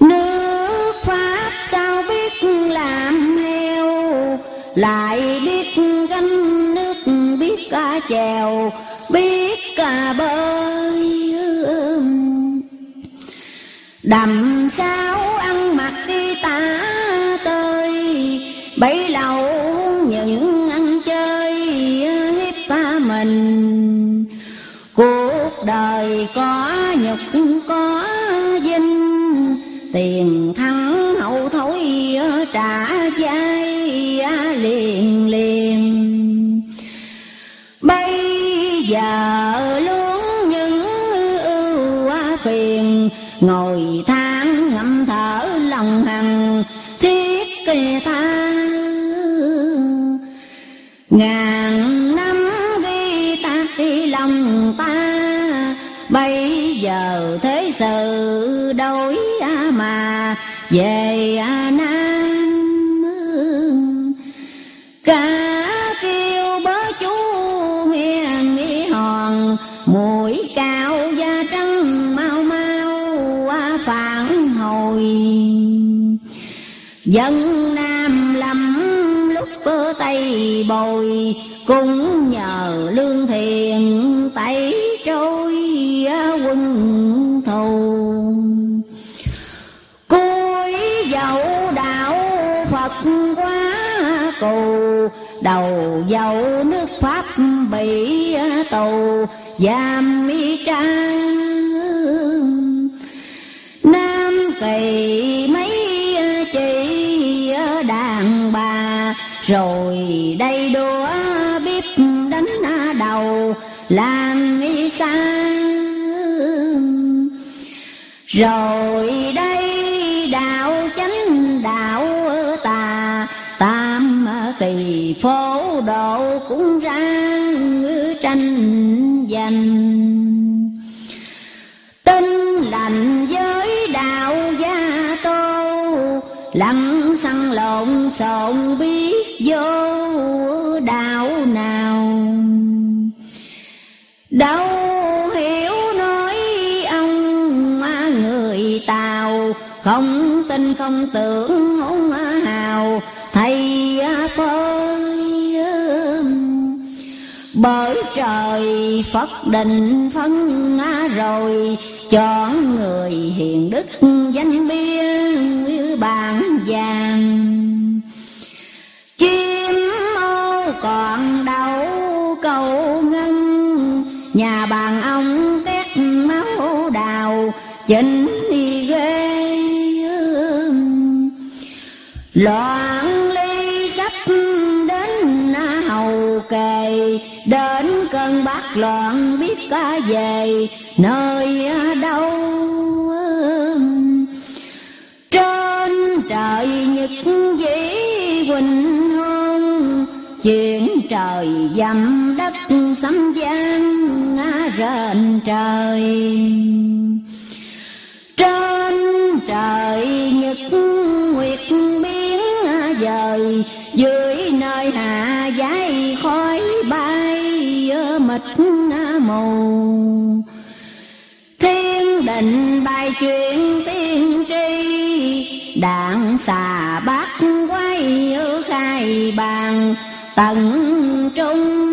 nước pháp sao biết làm heo, lại biết gánh nước, biết cả chèo, biết cả bơi đầm sao ăn mặc đi tả tơi, bấy lâu những ăn chơi hiếp ta mình. Của đời có nhục có vinh tiền thắng hậu thối trả giá. Dân nam lầm lúc bơ tay bồi, cũng nhờ lương thiện tẩy trôi quân thù. Cuối dẫu đạo phật quá cù, đầu dẫu nước pháp bị tù, giam y trang nam kỳ rồi đây đũa bếp đánh đầu làm y sao rồi đây đạo chánh đạo tà, tam kỳ phố độ cũng ra tranh giành. Tin lành với đạo gia tô lặng xăng lộn xộn biết vô đạo nào? Đâu hiểu nói ông người tàu, không tin, không tưởng hôn hào. Thầy phơi bởi trời Phật định phân rồi chọn người hiền đức danh biên bàn vàng chim ô còn đâu cầu ngân. Nhà bàn ông tét máu đào, chỉnh đi ghê loạn ly sắp đến hầu kề, đến cơn bát loạn biết ca về, nơi đâu. Chuyện trời dầm đất sấm gian rền trời. Trên trời nhật nguyệt biến dời dưới nơi hạ giấy khói bay mịt mù. Thiên định bài chuyện tiên tri, đạn xà bát quay khai bàn tận trung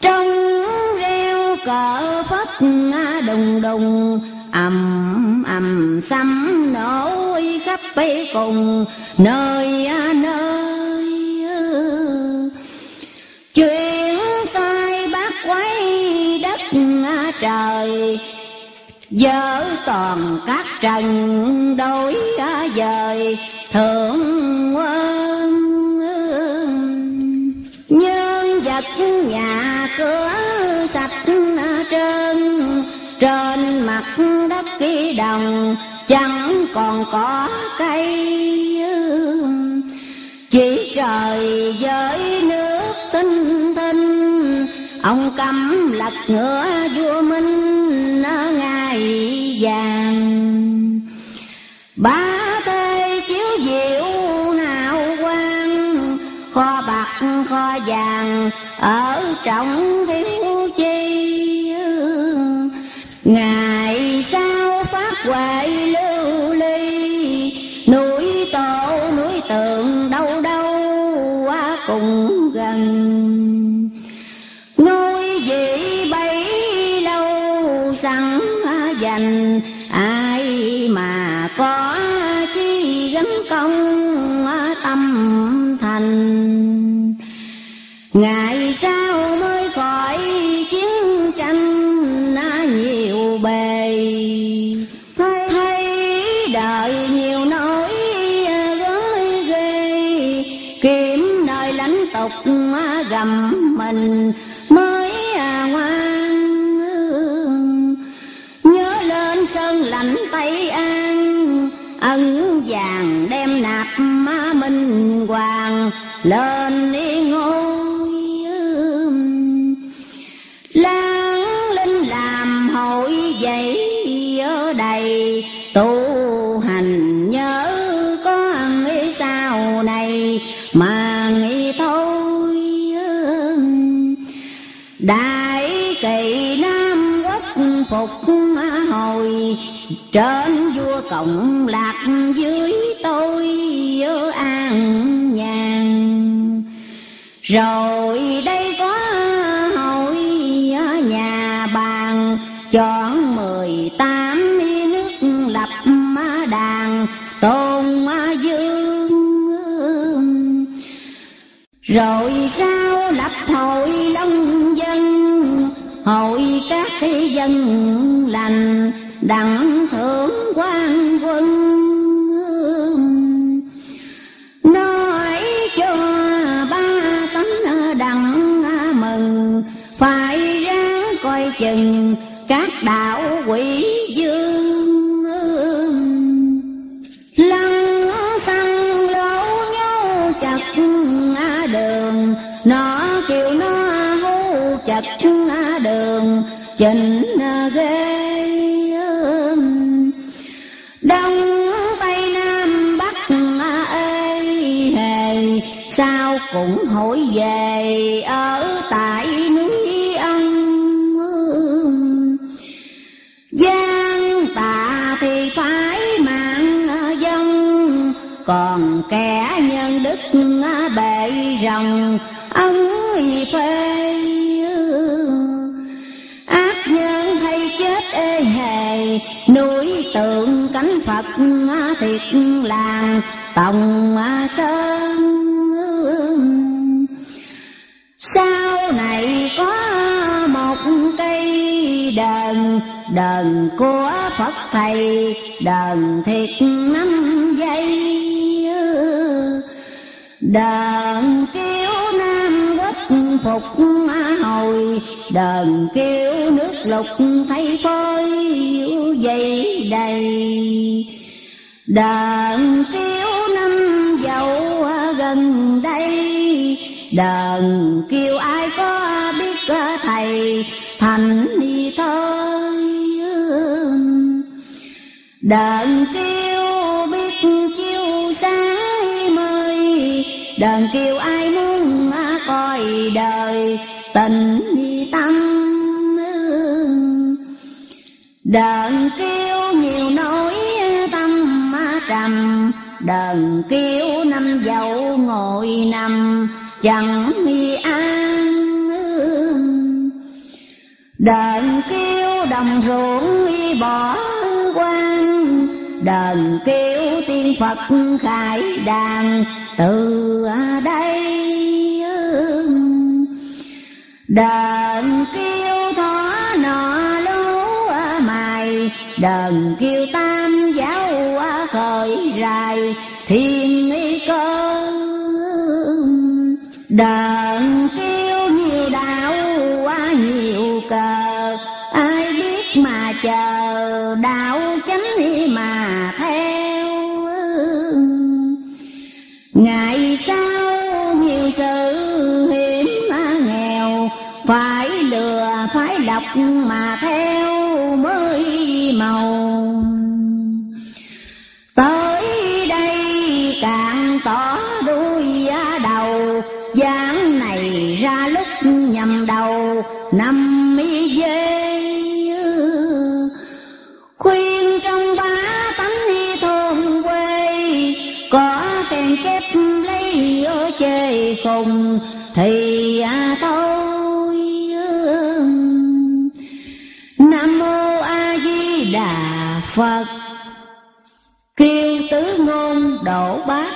trong reo cờ phất đùng đùng, ầm ầm sấm nổi khắp bế cùng, nơi nơi. Chuyện sai bác quấy đất trời, Dở toàn các trần đối à, dời. Thượng quân nhà cửa sạch trơn Trên mặt đất kỳ đồng, chẳng còn có cây Chỉ trời với nước tinh tinh, Ông cấm lật ngựa vua Minh ngày vàng. Ba tê chiếu diệu hào quang, Kho bạc kho vàng ở trọng gầm mình. Mới à, ngoan nhớ lên sơn lạnh tây an ân vàng đem nạp ma minh hoàng. Lên đại kỳ nam quốc phục hồi, trên vua cộng lạc dưới tôi an nhàn. Rồi đây có hội nhà bàn, chọn mười tám nước lập đàn, tôn dương rồi sao lập hội thi dân lành đặng thưởng quan quân nói cho ba tấn đặng mừng, phải ráng coi chừng bệ ân phê ác nhân thay chết ê hề, núi tượng cánh phật thiệt làng, tòng sơn sau này có một cây đờn đờn của phật thầy đờn thiệt năm giây đàn kêu nam quốc phục hồi. Đàn kêu nước lục thấy coi dây đầy. Đàn kêu năm dậu gần đây. Đàn kêu ai có biết thầy? Thành đi thôi. Đàn kêu đờn kêu ai muốn coi đời, tình tâm đờn kêu nhiều nỗi tâm trầm, đờn kêu năm dậu ngồi nằm, chẳng nghi an đờn kêu đồng ruộng bỏ quan đờn kêu tiên phật khải đàn từ đây đờn kêu thỏ nọ lúa mài đờn kêu tam giáo khởi rài, thiên cơ đờn kêu nhiều đạo quá nhiều cờ, ai biết mà chờ đạo phải mà theo mới màu. Tới đây càng tỏ đuôi đầu, dáng này ra lúc nhầm đầu năm mi dê khuyên trong ba tánh thôn quê. Có kèn chép lấy ở chê khùng thì phật. Kêu tứ ngôn đổ bát.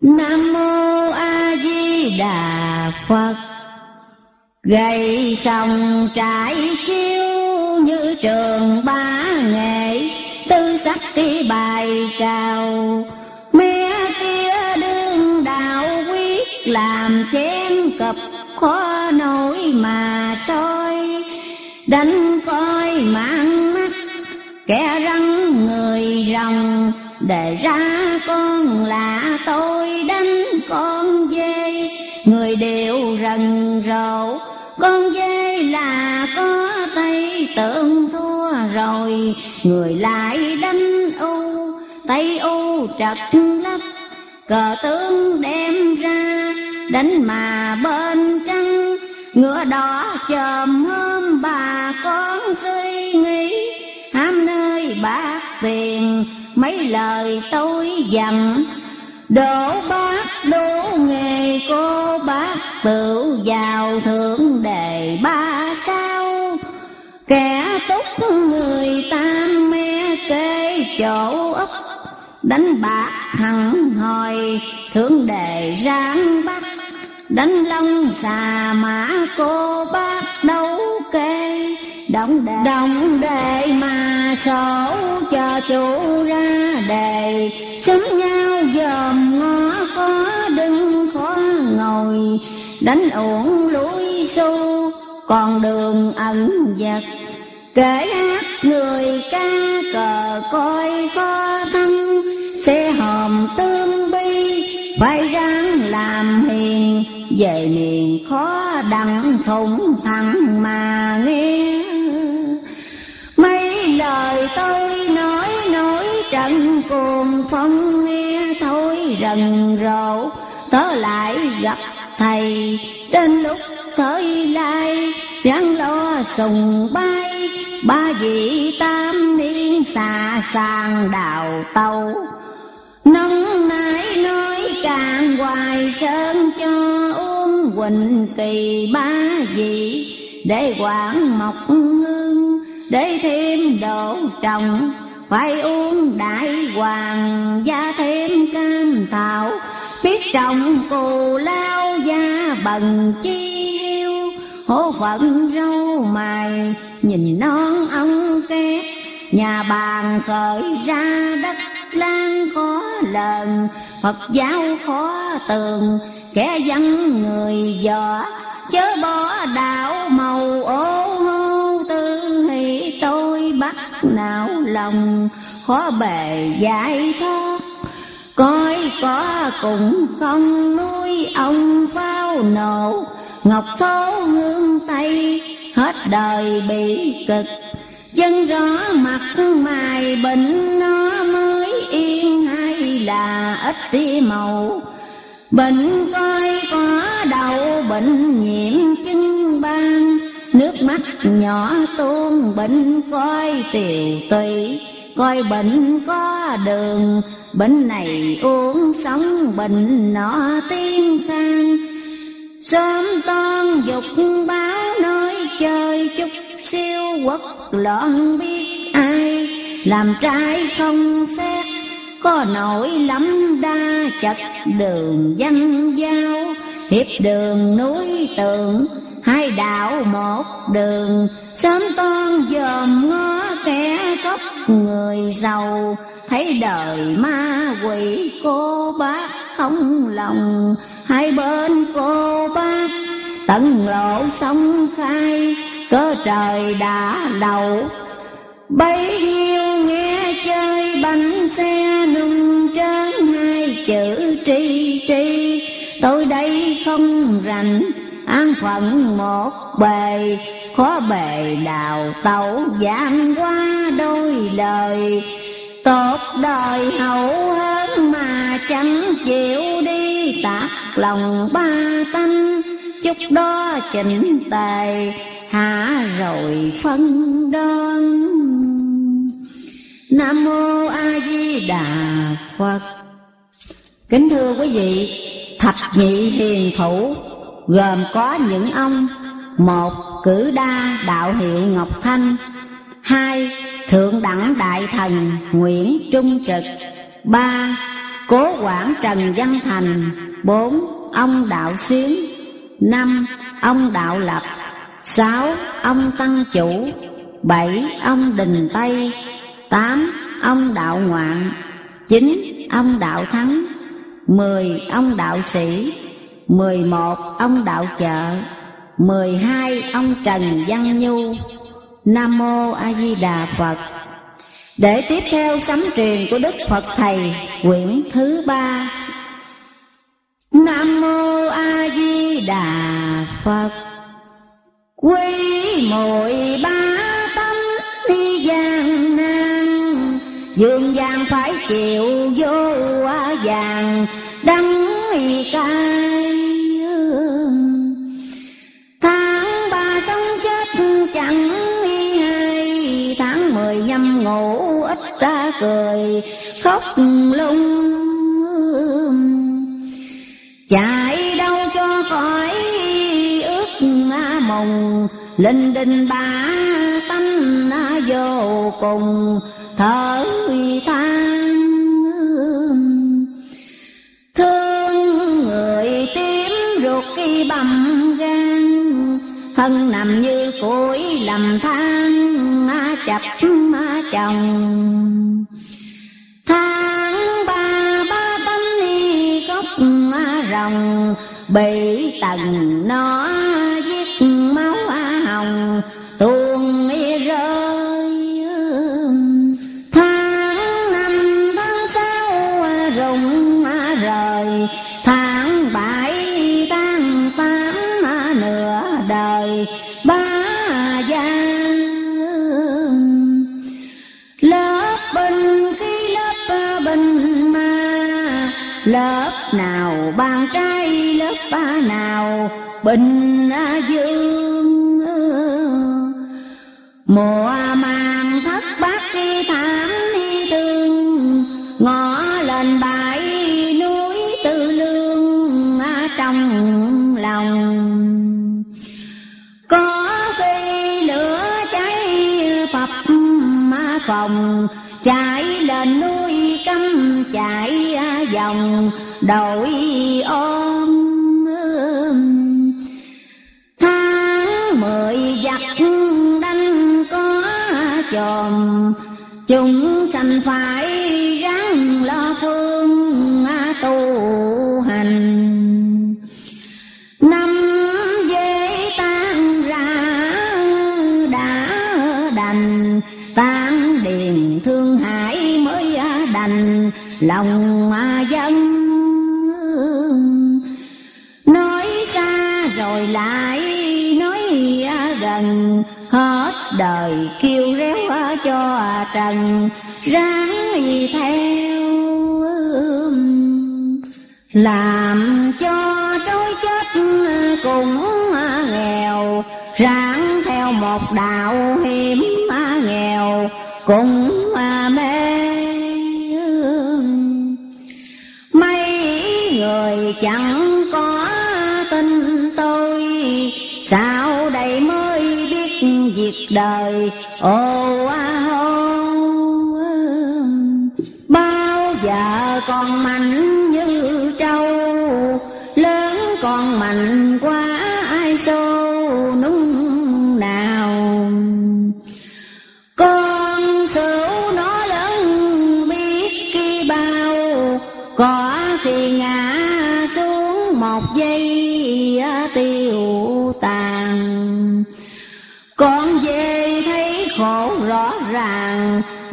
Nam mô A Di Đà Phật. Gầy sòng trải chiếu như trường ba nghệ. Tư sắc sĩ bài cao Mẹ kia đương đạo quyết làm chém cập khó nổi mà soi. Đánh coi mang mắt, kẻ răng người rồng để ra con là tôi, đánh con dê. Người đều rần rộ con dê là có tay tượng thua rồi. Người lại đánh u, tay u trật lắc cờ tướng đem ra, đánh mà bên trăng. Ngựa đỏ chồm hôm bà bát tiền. Mấy lời tôi dặn, đổ bác đổ nghề, cô bác tự vào thượng đề ba sao. Kẻ túc người tam me kê chỗ ấp, đánh bạc hằng hồi thượng đề ráng bắt. Đánh long xà mã, cô bác đấu kê đóng để đóng để mà sổ cho chủ ra đề. Xúm nhau dòm ngó khó đứng khó ngồi. Đánh uổng lũi xu, còn đường ẩn vật kể hát người ca cờ coi khó thân. Xe hòm tương bi phải ráng làm hiền. Về miền khó đặng thủng thẳng mà. Rần rộ, tớ lại gặp thầy. Đến lúc thời lai ráng lo sùng bay, ba vị tam niên xà sang đào tàu. Nóng nái nói càng hoài sơn cho uống quỳnh kỳ ba vị, để quảng mọc hương để thêm độ trồng phải uống đại hoàng gia thêm cam thảo biết trồng cù lao gia bần chi yêu hổ phận râu mài, nhìn non ông két. Nhà bàn khởi ra đất lan khó lần. Phật giáo khó tường, kẻ dân người dọ chớ bỏ đạo màu ô não lòng, khó bề giải thoát. Coi có cũng không nuôi ông phao nổ ngọc thố hương tây hết đời bị cực. Chân rõ mặt mày bệnh nó mới yên, hay là ít tí màu. Bệnh coi có đầu bệnh nhiễm chân ban nước mắt nhỏ tuôn bệnh coi tiều tùy coi bệnh có đường. Bệnh này uống sống bệnh nọ tiên khang. Sớm toan dục báo nói chơi chút siêu quốc loạn biết ai. Làm trai không xét, có nổi lắm đa chặt đường văn giao. Hiệp đường núi tường hai đạo một đường, sớm toan dòm ngó kẻ cốc người giàu. Thấy đời ma quỷ cô bác không lòng, hai bên cô bác tận lộ sông khai, cơ trời đã đầu bấy nhiêu nghe chơi bánh xe nung trơn hai chữ tri tri, tôi đây không rành an phận một bề, khó bề đào tẩu giảm qua đôi lời tốt đời hậu hơn mà chẳng chịu đi, tạc lòng ba tanh, chút đó chỉnh tề, hạ rồi phân đơn. Nam mô a di đà phật. Kính thưa quý vị thập nhị hiền thủ gồm có những ông, một, cử đa, đạo hiệu ngọc thanh, hai, thượng đẳng đại thần nguyễn trung trực, ba, cố quản trần văn thành, bốn, ông đạo xuyến, năm, ông đạo lập, sáu, ông tăng chủ, bảy, ông đình tây, tám, ông đạo ngoạn, chín, ông đạo thắng, mười, ông đạo sĩ mười một ông đạo chợ, mười hai ông trần văn nhu. Nam mô a di đà phật. Để tiếp theo sấm truyền của đức phật thầy quyển thứ ba. Nam mô a di đà phật. Quy mội ba tâm đi gian nan, dương gian phải chịu cười, khóc lung chạy đâu cho khỏi ước mộng linh đình ba tánh vô cùng, thở than thương người tím ruột khi bầm gan, thân nằm như củi lầm than chập chồng. Rồng bị tầng nó bình dương mùa màng thất bát đi thảm đi tương, ngõ lên bãi núi tư lương trong lòng. Có khi lửa cháy phập phòng, chạy lên núi cắm chạy vòng đội ô lòng dân nói xa rồi lại nói à gần. Hết đời kêu réo à cho à trần, ráng theo làm cho trôi chết cùng nghèo, ráng theo một đạo hiểm nghèo. Cùng chẳng có tin tôi. Sao đây mới biết việc đời? Ô a hô. Bao giờ còn mạnh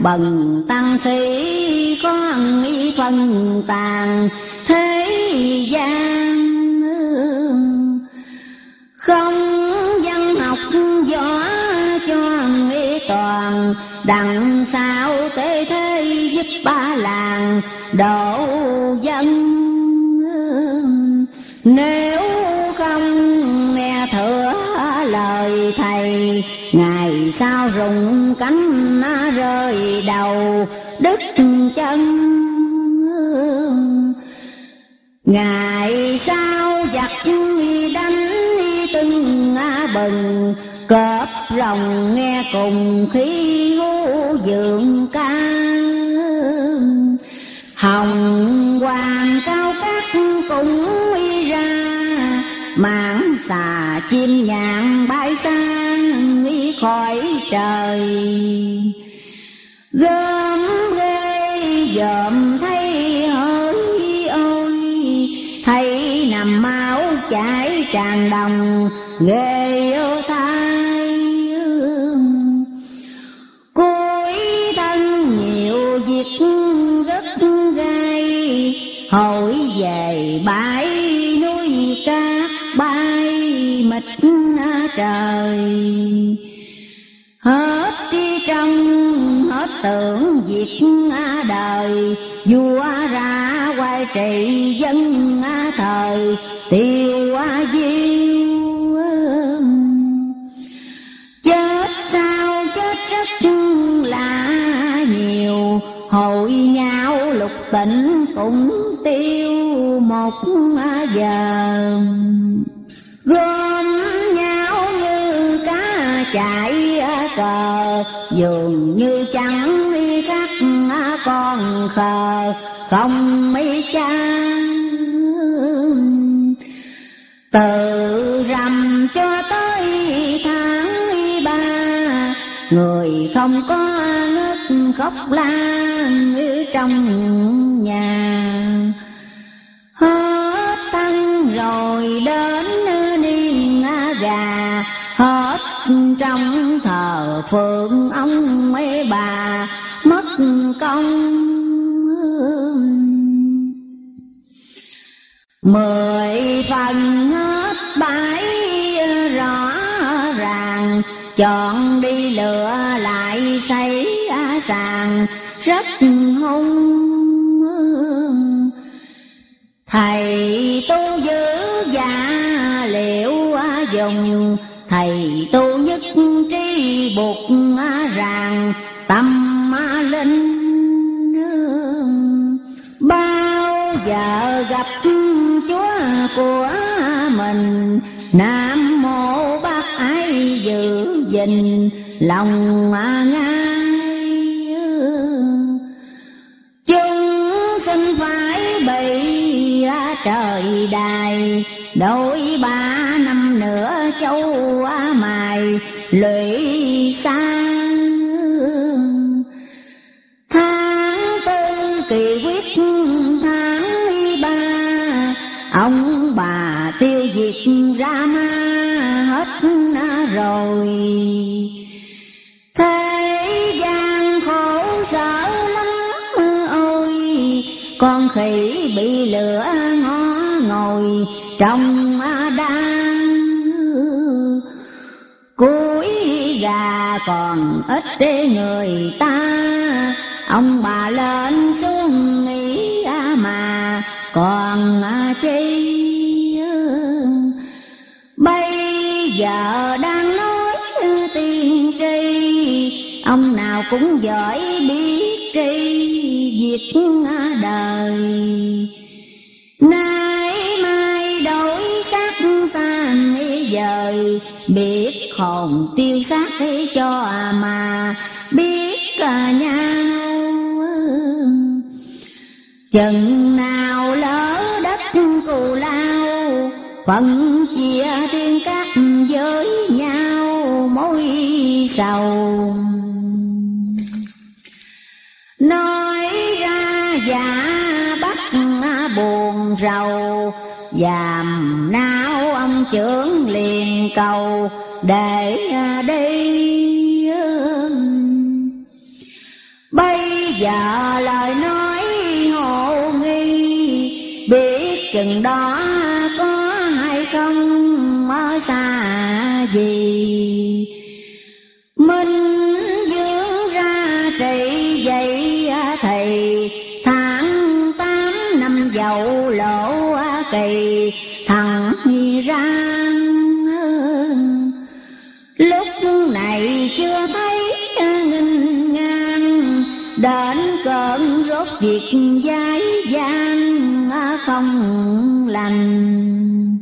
bần tăng sĩ con y phân tàn, thế gian không văn học võ cho y toàn đằng sau tế thế giúp ba làng, độ dân nếu không nghe thừa lời thầy, ngày sau rụng cánh rơi đầu đứt chân. Ngày sau giặc đánh từng bừng cọp rồng nghe cùng khí hú dượng ca. Hồng hoàng cao cát cũng uy ra mãn xà chim nhạn bay sang đi khỏi trời. Gớm ghê dòm thấy hỡi ôi, thấy nằm máu chảy tràn đồng ghê ô thai cuối thân nhiều việc rất gai hỏi về bãi núi cát bay mịt trời hết tri trong, hết tưởng việc đời. Vua ra quay trị dân thời, tiêu diêu chết sao chết rất là nhiều. Hội nhau lục tỉnh cũng tiêu một giờ. Gom nhau như cá chạy cờ dường như chẳng khác con khờ, không mấy cha từ rằm cho tới tháng ba, người không có nước khóc lan trong nhà. Hết tăng rồi đến niên gà trong thờ phượng ông mấy bà, mất công mười phần hết bãi rõ ràng, chọn đi lựa lại xây sàn rất hung thầy tu giữ già liệu dùng của mình. Nam mô bác ái giữ gìn lòng ngay chúng sinh phải bị trời đài, đôi ba năm nữa châu mài, lụy xa khỉ bị lửa ngó ngồi trong đan. Cuối gà còn ít người ta, ông bà lên xuống nghĩ mà còn chi. Bây giờ đang nói tiên tri, ông nào cũng giỏi biết việc đời. Nay mai đổi sắc sang dời biết hồn tiêu xác cho mà biết nhau. Chừng nào lỡ đất cù lao, phận chia riêng các với nhau mối sầu. Trưởng liền cầu để à, đi Bây giờ lời nói hộ nghi, Biết chừng đó có hay không, ở xa gì. Minh dưỡng ra trị dậy à, thầy Tháng tám năm dậu lỗ à, kỳ. Việc giái gian không lành.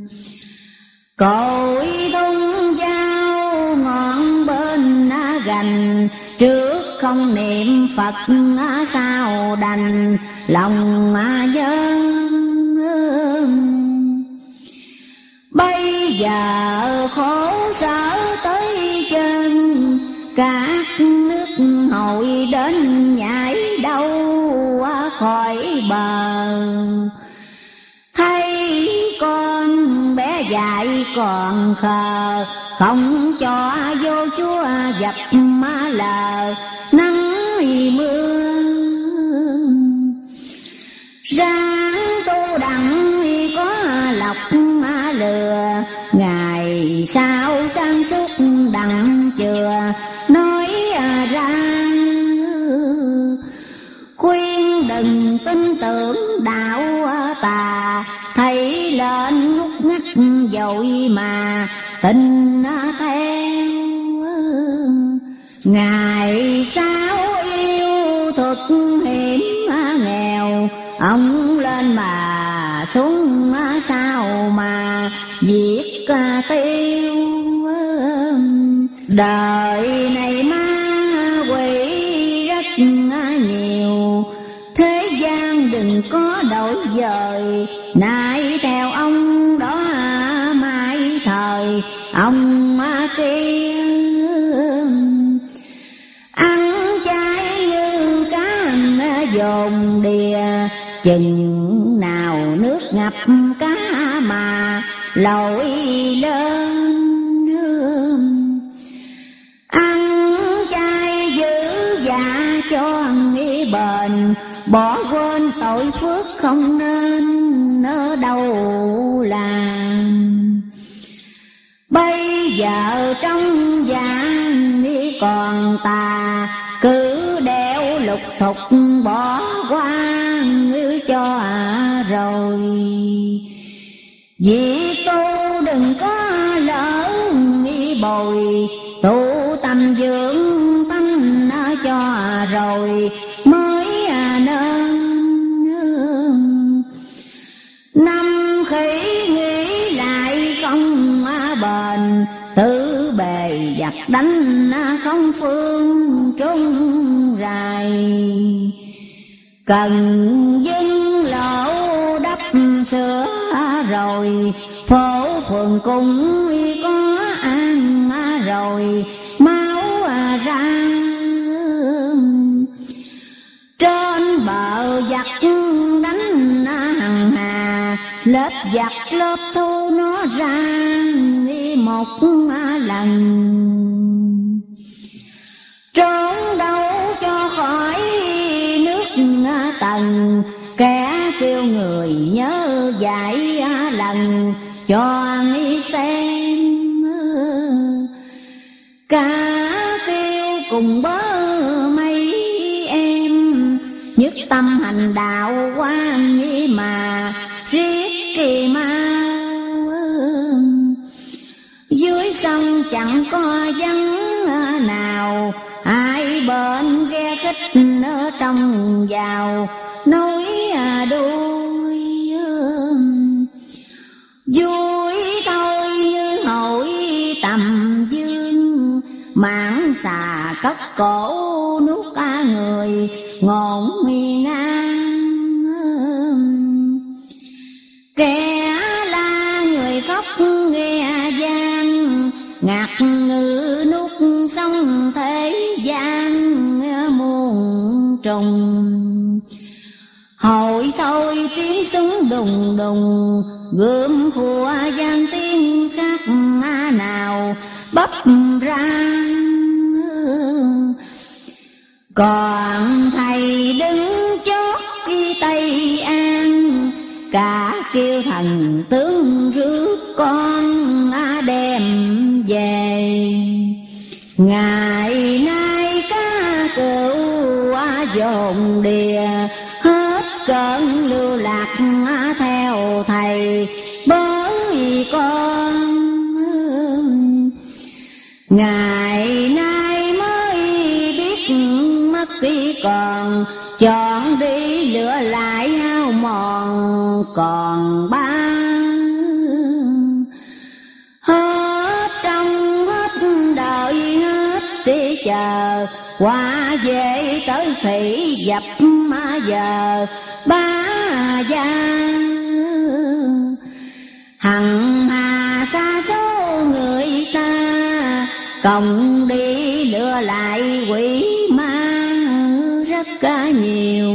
Cội thung giao ngọn bên gành. Trước không niệm Phật sao đành. Lòng dân Bây giờ khổ sở tới chân. Các nước hội đến nhảy đâu khỏi bờ. Thấy con bé dại còn khờ, Không cho vô chúa dập má lờ. Nắng mưa, Ráng tu đặng có lọc má lừa. Ngày sau tưởng đạo tà. Thấy lên ngút ngắt dội mà tình theo. Ngày sau yêu thuật hiểm nghèo, Ông lên mà xuống sao mà giết tiêu Đời này dời nay theo ông đó mai thời, ông kia Ăn chay như cá dồn đìa, Chừng nào nước ngập cá mà lội lên Ăn chay giữ dạ cho nghĩ bền, Bỏ quên tội phước không nên ở đâu làm. Bây giờ trong gian còn tà, cứ đeo lục thục bỏ qua cho rồi. Vì tu đừng có lỡ nghĩ bồi, tu tâm dưỡng tâm cho rồi. Đánh không phương trung dài cần dân lỗ đắp sửa rồi, phổ phường cũng có ăn rồi. Máu à ra trên bờ giặc đánh hàng hà, lớp giặc lớp thu nó ra một à lần trốn đâu cho khỏi nước tầng kẻ kêu người nhớ dạy lần, cho nghĩ xem cả kêu cùng bớ mấy em. Nhất tâm hành đạo quan nghĩ mà, riết kỳ ma dưới sông chẳng có văn chết ở trong vào. Núi à, đuôi vui tôi như hội tầm dương. Mãn xà cất cổ nuốt ca người, ngọn ngang kẻ muôn Hội thôi tiếng súng đùng đùng Gươm khua gian tiếng khác nào bắp ra. Còn thầy đứng chót khi Tây An, Cả kêu thần tướng rước con đem về. Ngày nay cá cựu dồn đìa cơn lưu lạc theo thầy. Bởi con ngày nay mới biết mất khi còn. Chọn đi lửa lại hao mòn còn ba hết trong hết đời, hết đi chờ, qua về tới phỉ dập ma giờ ba gia. Hằng hà xa số người ta cộng đi lừa lại quỷ ma rất cả nhiều.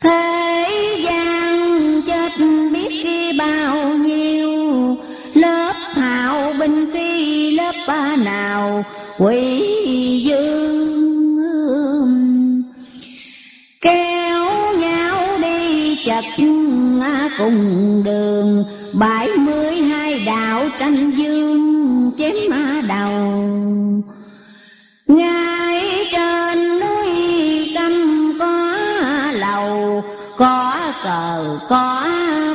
Thế gian chết biết khi bao nhiêu, lớp hào binh khi lớp ba nào quỷ cùng đường. Bảy mươi hai đạo tranh dương chém ma đầu. Ngay trên núi tâm có lầu, có cờ, có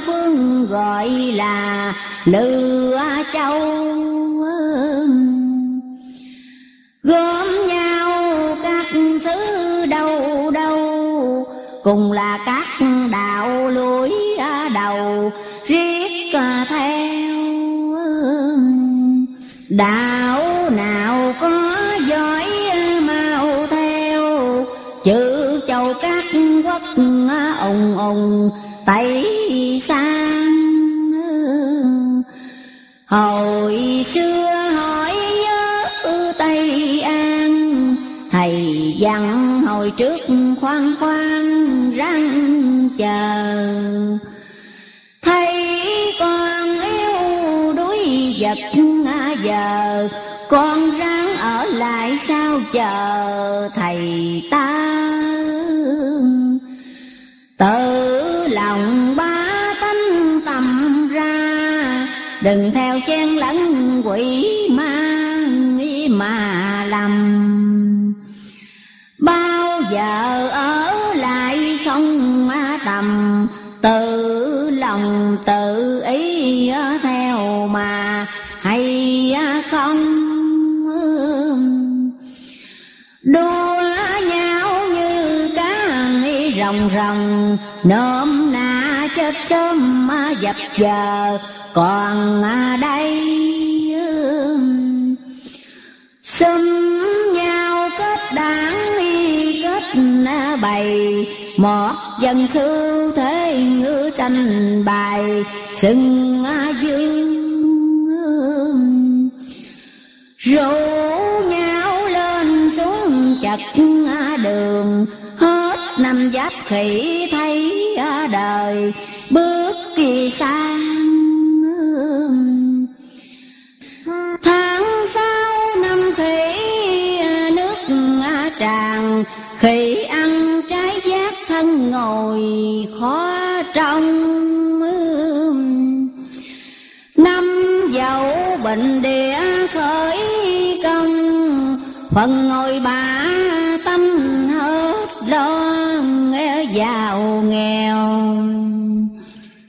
phương gọi là lừa châu gom nhau các thứ đâu đâu, cùng là cái đã chờ thầy ta. Tự lòng ba tánh tâm ra đừng theo chen lẫn quỷ rồng rồng nôm na chết sớm dập giờ, còn đây xâm nhau kết đảng kết bày, một dân sư thế ngữ tranh bài, xưng dương rủ nhau lên xuống chặt đường hết năm giáp khỉ thấy đời bước kỳ sang tháng sau năm khỉ nước tràn, khỉ ăn trái giác thân ngồi khó trong năm dậu bệnh địa khởi công, phần ngồi bà tâm đó giàu nghèo.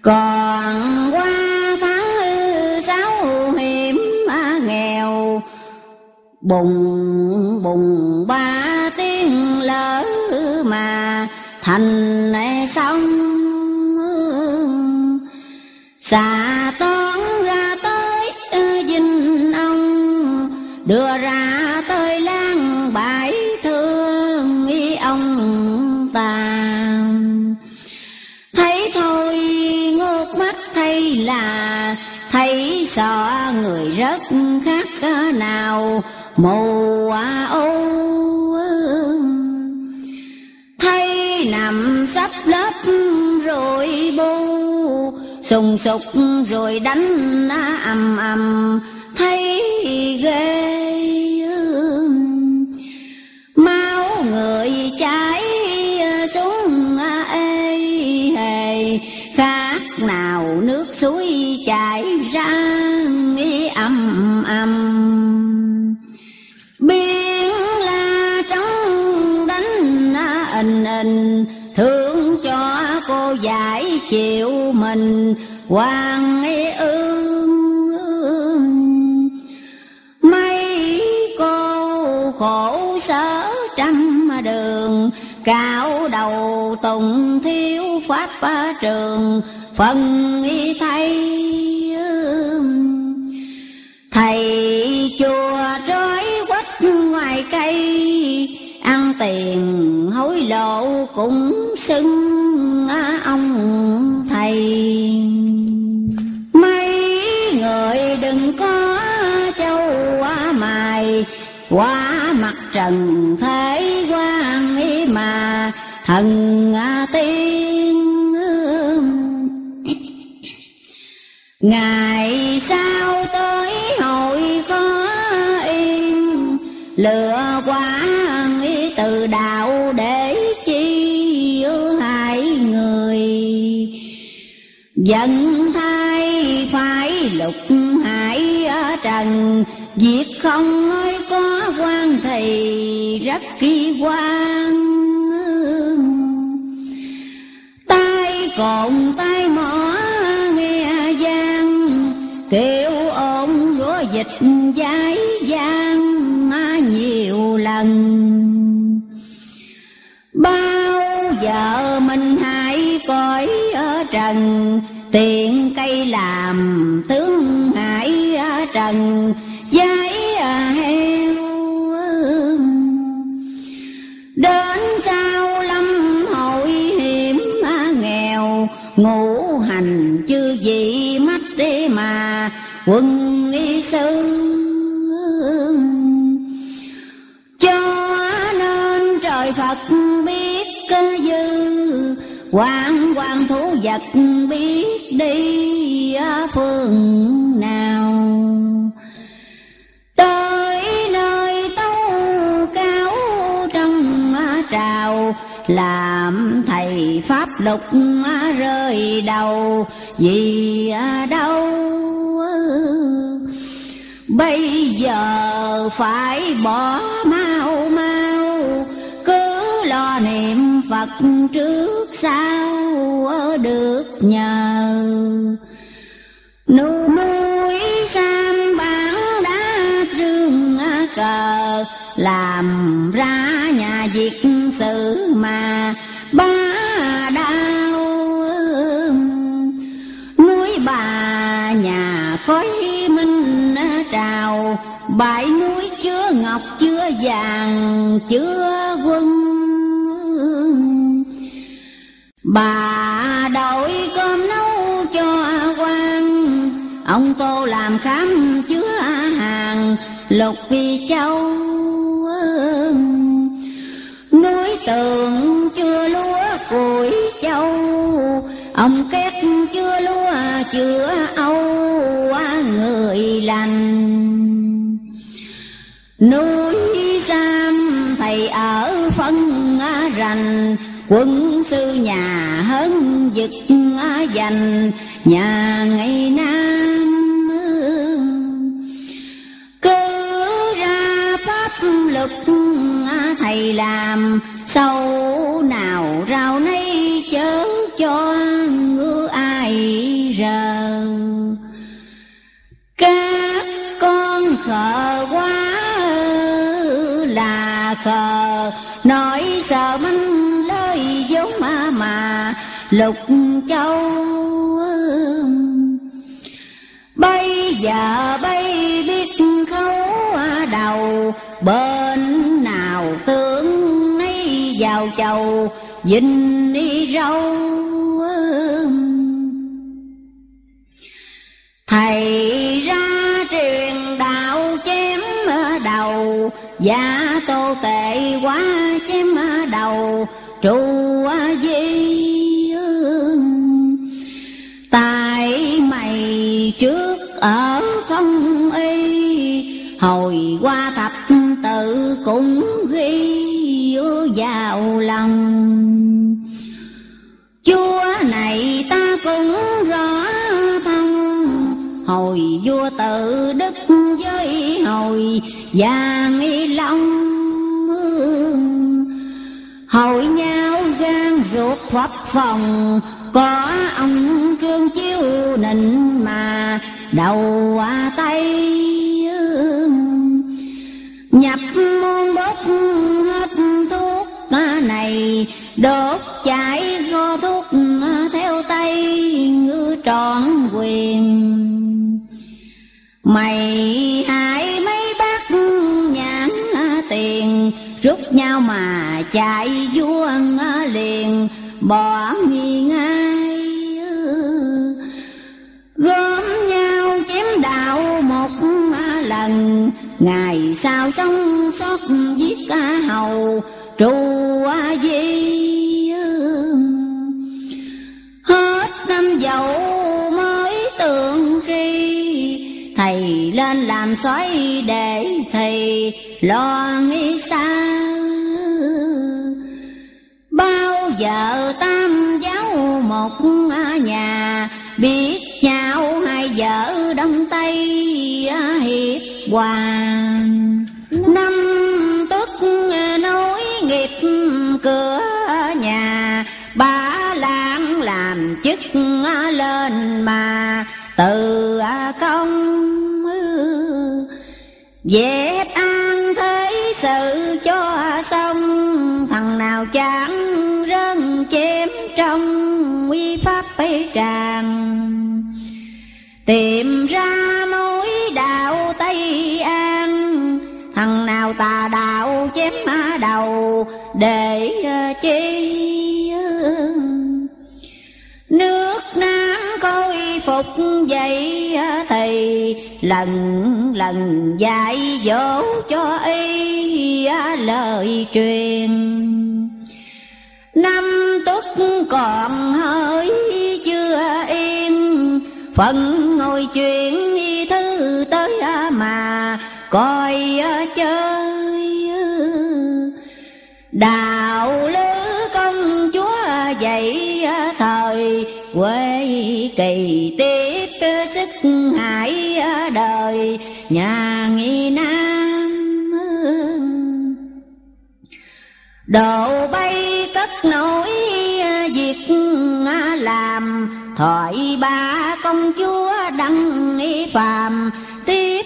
Còn qua tháng sáu hiểm nghèo, bùng bùng ba tiếng lỡ mà thành xong xà toán ra tới ờ, dinh ông, đưa ra so người rất khác nào. Mù ô thấy nằm sắp lớp rồi bu sùng sục rồi đánh ầm ầm thấy ghê máu người cháy xuống ê hề, khác nào nước suối chảy âm. Biến la trống đánh ình ình thương cho cô giải chịu mình. Hoàng ương, mấy cô khổ sở trăm đường. Cạo đầu tùng thiếu pháp trường, phần y thay thầy chùa trói quách ngoài cây, ăn tiền hối lộ cũng xưng ông thầy. Mấy người đừng có châu mài, quá mặt trần thế quan ý mà thần tiên. Ngày sau lừa quá ý từ đạo để chi hại người. Giận thay phải lục hải ở trần, Việc không nói có quan thì rất kỳ quan. Tay cồn tay mỏ nghe gian, kêu ồn rủa dịch giấy nhiều bao giờ mình hãy cõi ở trần tiền cây làm tướng hải ở trần, giấy à heo đến sau lâm hội hiểm nghèo, ngũ hành chưa gì mắt đi mà, quân y sư quan quan thú vật biết đi phương nào? Tới nơi tâu cao trăng trào, làm thầy pháp lục rơi đầu. Vì đâu? Bây giờ phải bỏ má niệm Phật trước sau được nhờ. Núi sam bản đã trương cờ, làm ra nhà diệt sự mà ba đau núi bà nhà khói minh trào, bãi núi chứa ngọc, chứa vàng, chứa quân bà đổi cơm nấu cho quan ông tô làm khám chứa hàng lục vi châu núi tường chưa lúa củi châu, ông két chưa lúa chữa âu người lành. Núi giam thầy ở phân rành quân sư nhà hấn dực dành, nhà ngày nam cứ ra pháp lực thầy làm sâu nào rau nấy chớ cho lục châu bây giờ bây biết khấu đầu, bên nào tướng nấy vào chầu dinh đi râu thầy ra truyền đạo chém đầu giả tô tệ quá chém đầu, trụ trước ở không y, Hồi qua thập tự cũng ghi vào lòng. Chúa này ta cũng rõ thông Hồi vua tự đức với hồi vàng nghi long Hội nhau gan ruột khắp phòng, Có ông trương chiếu nịnh đầu qua tay Nhập môn đốt hết thuốc này, Đốt chảy go thuốc theo tay ngư trọn quyền. Mày hại mấy bác nhãn tiền, Rút nhau mà chạy vua liền, Bỏ nghi lần. Ngày sau sống sót giết ca hầu trụ di Hết năm dậu mới tượng tri, Thầy lên làm xoáy để thầy lo nghĩ sao? Bao giờ tam giáo một nhà Biết vợ đông tây à, hiệp hoàng. Năm tức nối nghiệp cửa nhà Ba lan làm chức lên mà từ à, công Dẹp an thế sự cho xong, Thằng nào chẳng rơn chém trong uy pháp bế tràng Tìm ra mối đạo Tây An. Thằng nào tà đạo chém đầu, để ờ, chi Nước Nam coi phục vậy ờ, thì lần lần dạy dỗ cho y ờ, lời truyền. Năm tuất còn hơi chưa y phận ngồi chuyện thứ tới mà, coi chơi đạo lữ công chúa dạy thời, quê kỳ tiếp sức hải đời, nhà nghi nam độ bay cất nổi việc làm thoại ba công chúa đăng y phàm, tiếp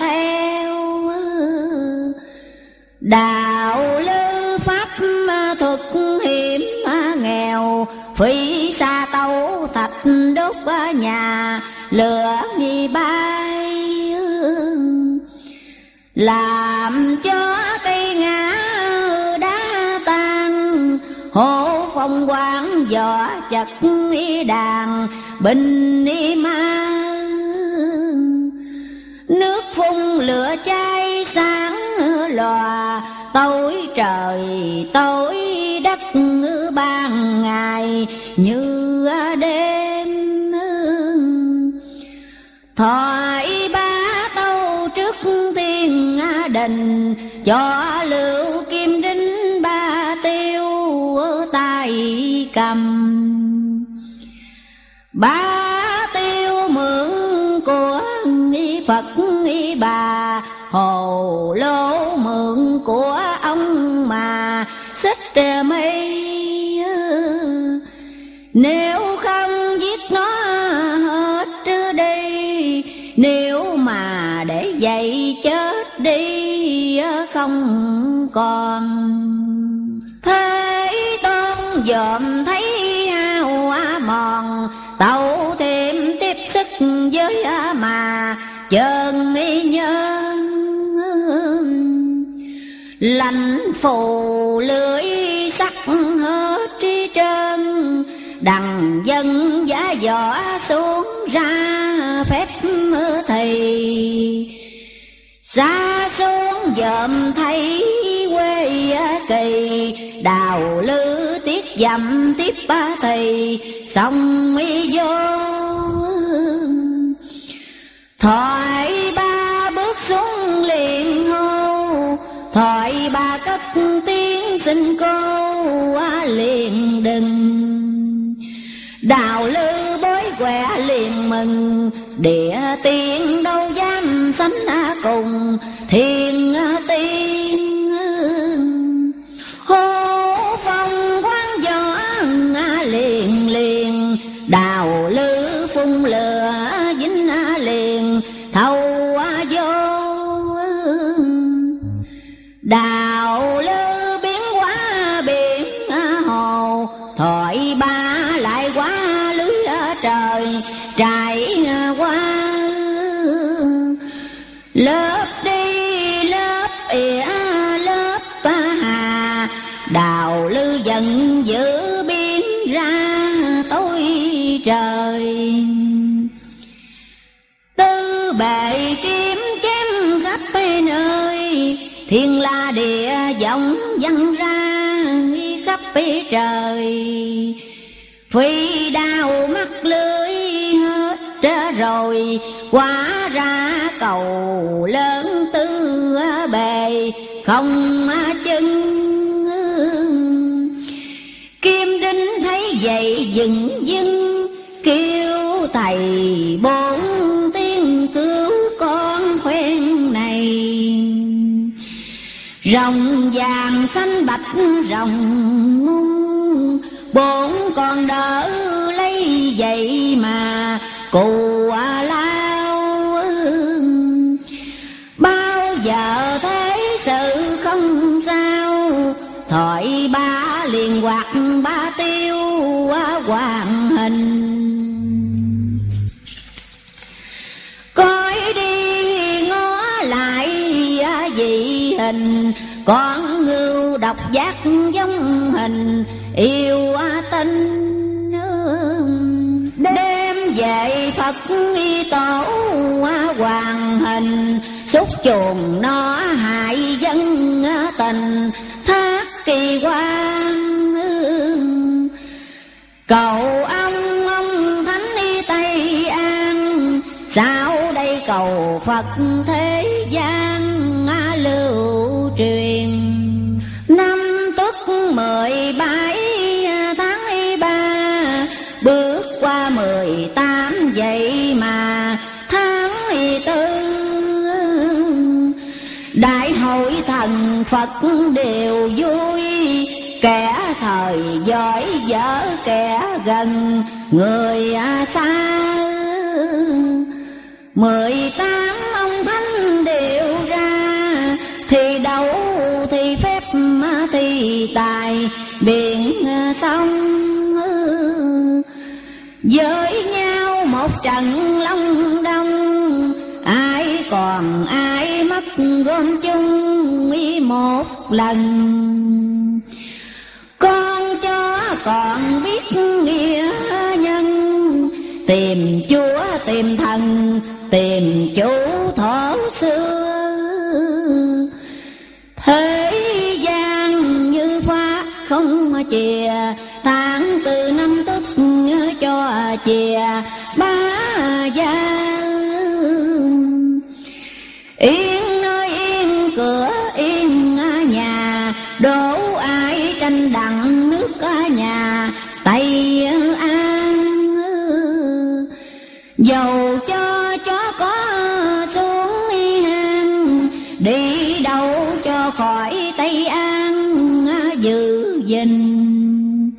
theo. Đạo lư pháp thuật hiểm nghèo phi xa tấu thạch đốt nhà, lửa nghi bay. Làm cho cây ngã đá tan hồn không quán võ chặt y đàn, bình y ma. Nước phun lửa cháy sáng lòa, tối trời, tối đất ban ngày, như đêm. Thoại ba tâu trước thiên đình, cho cầm ba tiêu mượn của phật bà, hồ lô mượn của ông mà xích mây. Nếu không giết nó hết đi, nếu mà để dậy chết đi không còn dòm thấy hao mòn, tàu thêm tiếp sức với mà. Chân nhân lành phù lưới sắc hết trí trơn. Đằng dân giá võ xuống ra phép thầy. Xa xuống dòm thấy kỳ đào lư tiết dặm tiếp ba thầy, xong mi vô thoại ba bước xuống liền hô, thoại ba cất tiếng xin cô liền đừng. Đào lư bối què liền mừng, địa tiên đâu dám sánh cùng, thiên tiên lớp đi lớp e, ỉa lớp ba hà đào lư dần giữ biến ra, tối trời. Tư bệ kiếm chém khắp nơi, thiên la địa vọng văng ra khắp trời. Phi đào mắt lưới rồi, quá ra cầu lớn tư bề, không chân kim đinh thấy vậy dừng dưng, kêu thầy bốn tiếng cứu con khoen này. Rồng vàng xanh bạch, rồng bốn con đỡ lấy vậy mà cù à lao bao giờ thế sự không sao? Thoại ba liền quạt ba tiêu hoàng hình. Coi đi ngó lại dị hình, con ngưu độc giác giống hình, yêu tinh đêm về phật y tổ hoàng hình. Xúc chuồng nó hại dân tình, thác kỳ quan cầu ông ông thánh y tây an, sao đây cầu phật phật đều vui, kẻ thời giỏi dở kẻ gần, người xa. Mười tám ông thánh đều ra, thì đấu thì phép thì tài, biển sông. Với nhau một trận long đông ai còn ai gom chung một lần. Con chó còn biết nghĩa nhân, tìm chúa, tìm thần, tìm chủ thổ xưa. Thế gian như pha không chìa tháng từ năm tức cho chìa vinh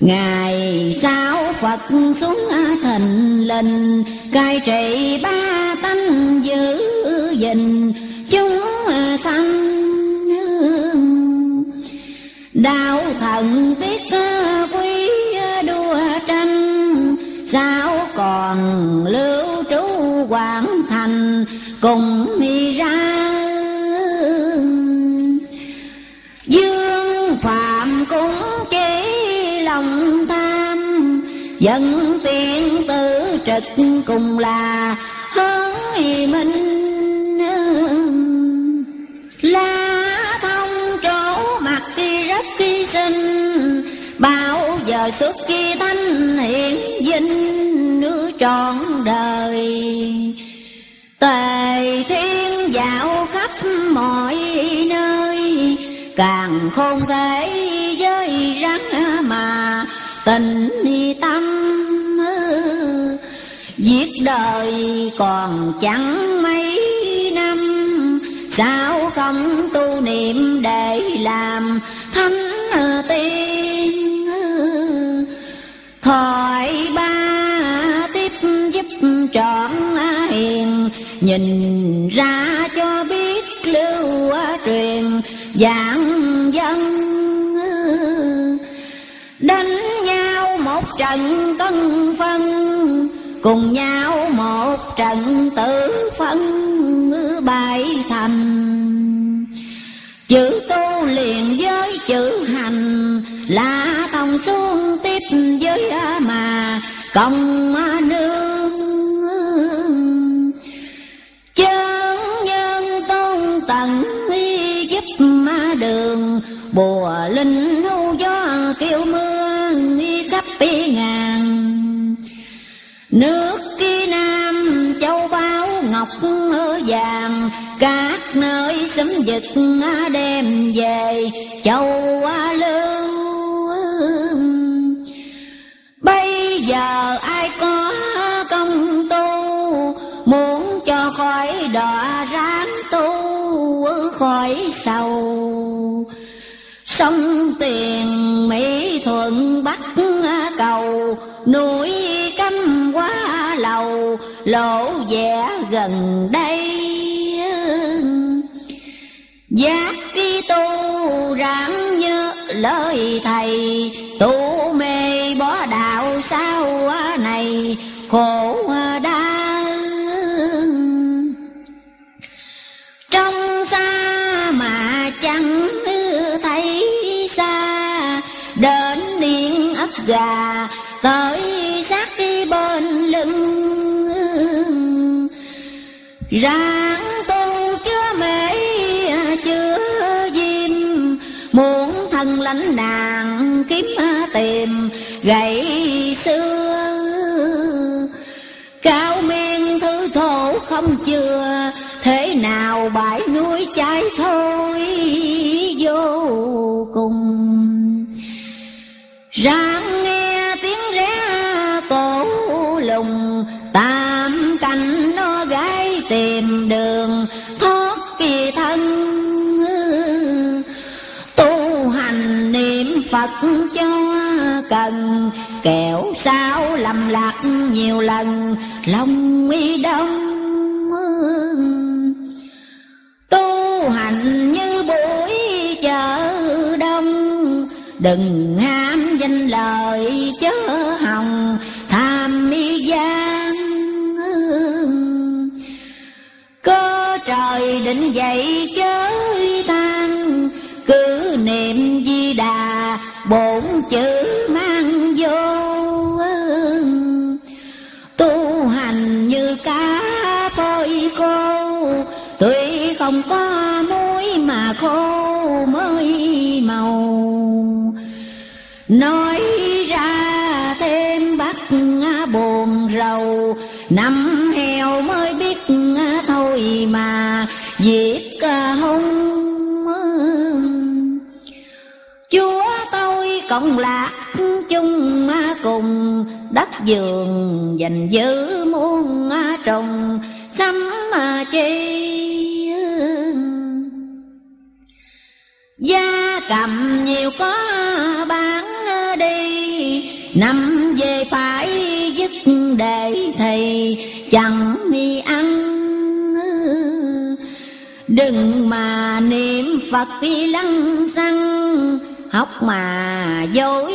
Ngày sau Phật xuống thành linh Cai trị ba tánh giữ gìn chúng sanh Đạo thần tiết quý đua tranh Sao còn lưu trú hoàn thành cùng Dân tiên tử trực cùng là hơn minh La thông chỗ mặt kỳ rất kỳ sinh, Bao giờ xuất kỳ thanh hiện vinh nữ trọn đời. Tề thiên dạo khắp mọi nơi, Càng không thể giới rắn tình tâm Giết đời còn chẳng mấy năm. Sao không tu niệm để làm thánh tiên? Thoại ba tiếp giúp trọn hiền Nhìn ra cho biết lưu truyền dạng dân. Đánh trận cân phân, Cùng nhau một trận tử phân bài thành. Chữ tu liền với chữ hành, Là thông xuống tiếp với mà, công nương. Chân nhân tôn tận giúp đường, Bùa linh hưu gió kêu mưa tí ngàn. Nước ký nam, châu báu, ngọc vàng, Các nơi sấm dịch đem về, châu lưu. Bây giờ ai có công tu, Muốn cho khỏi đọa ráng tu, khỏi sầu. Sông tiền Mỹ thuận Bắc cầu, Núi canh quá lầu Lộ vẻ gần đây. Giác ký tu ráng nhớ lời thầy, Tu mê bỏ đạo sao này, khổ đau gà tới sát cái bên lưng. Ráng tu chưa mê chưa diêm, Muốn thân lãnh nàng kiếm tìm gậy xưa. Cao men thứ thổ không chưa Thế nào bãi núi cháy thôi, vô cùng. Ráng nghe tiếng ré cổ lùng Tam canh nó gái tìm đường, thoát kỳ thân. Tu hành niệm Phật cho cần, Kẻo sao lầm lạc nhiều lần, Lòng y đông. Tu hành như buổi chợ đông, Đừng ham danh lời chớ hồng tham mi gian. Cơ trời định dậy chớ tan, Cứ niệm di đà bổn chữ mang vô. Tu hành như cá phôi cô Tuy không có Nói ra thêm bắt buồn rầu. Năm heo mới biết thôi mà Việc hung Chúa tôi cộng lạc chung cùng, Đất vườn dành giữ muôn trùng Sắm chi Gia cầm nhiều có bán đi. Năm về phải dứt để thầy, chẳng đi ăn. Đừng mà niệm Phật đi lăng xăng, Học mà dối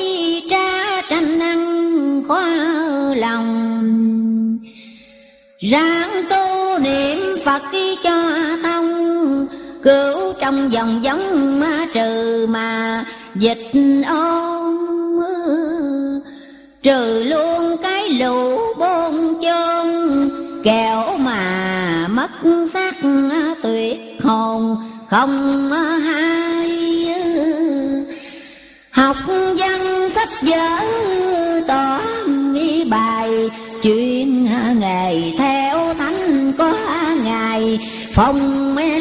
trá tranh ăn khó lòng. Ráng tu niệm Phật đi cho thông, Cứu trong dòng giống trừ mà dịch ôn. Trừ luôn cái lũ bôn chôn, Kẻo mà mất xác tuyệt hồn, không hay. Học văn sách vở, tỏ nghi bài chuyên nghề theo thánh có ngày, phong mê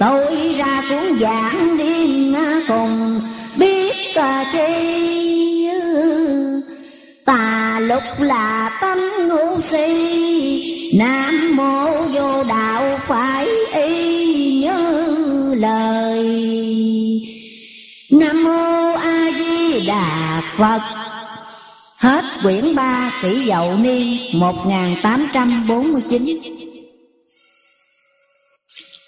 Tôi ra cuốn giảng điên cùng biết chi Tà lục là tâm ngu si, Nam mô vô đạo phải y như lời. Nam mô A Di Đà Phật. Hết quyển ba kỷ dậu niên 1849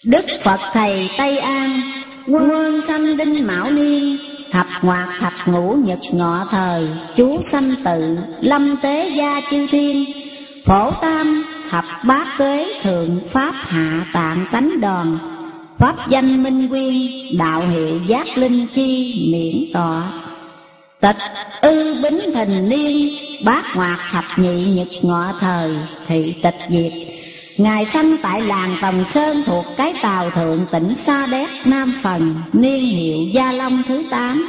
Đức Phật Thầy Tây An, Quân sanh đinh mão niên, Thập ngoạc thập ngũ nhật ngọ thời, Chú sanh tự, Lâm tế gia chư thiên, Phổ tam, thập bát tuế Thượng pháp hạ tạng tánh đòn, Pháp danh minh quyên Đạo hiệu giác linh chi miễn tọa. Tịch ư bính thình niên, Bát ngoạc thập nhị nhật ngọ thời, Thị tịch diệt Ngài sanh tại làng Tòng Sơn thuộc cái tàu thượng tỉnh Sa Đéc, Nam Phần, Niên hiệu Gia Long thứ tám.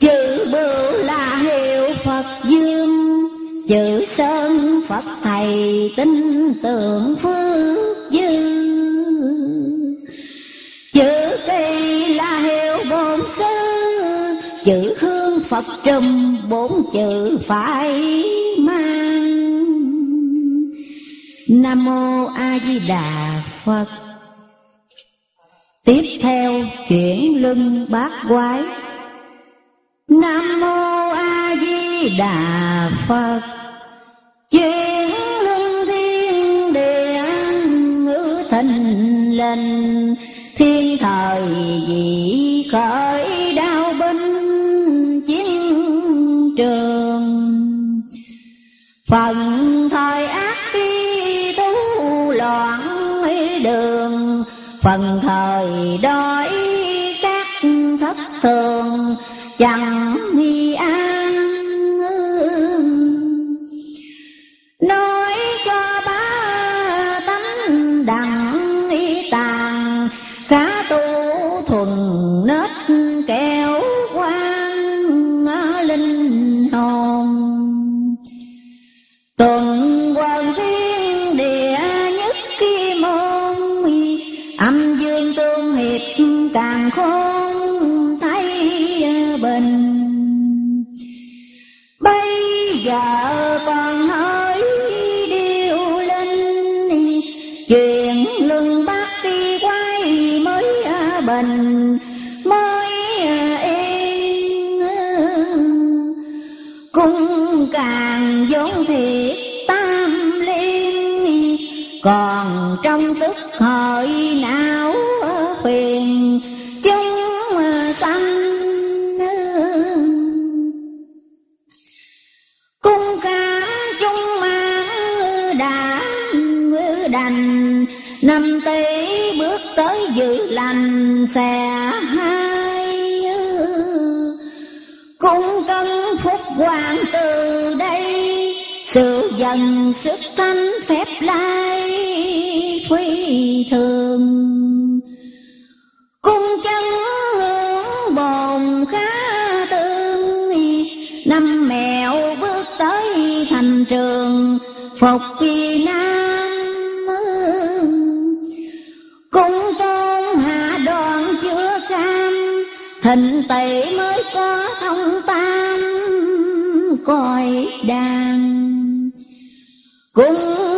Chữ bưu là hiệu Phật Dương, Chữ Sơn Phật Thầy tin tưởng phước dư. Chữ Kỳ là hiệu bổn sư, Chữ Hương Phật trùm bốn chữ phải mang. Nam Mô A Di Đà Phật. Tiếp theo chuyển lưng bát quái. Nam Mô A Di Đà Phật. Chuyển lưng thiên địa ngữ thành lên Thiên thời dị khởi đau binh chiến trường. Phần lương Phần thời đói các thất thường chẳng nghi ai còn trong tức hội não phiền chúng sanh cung cá chúng ma đã đành, năm tỷ bước tới dự lành xe hai cung cân phúc hoàng từ đây, sự dần sức thanh phép lai thường cung chân hướng bồn khá tương năm mẹo bước tới thành trường phục kỳ nam cung tôn hạ đoàn chưa cam thịnh tỵ mới có thông tam coi đàn. Cung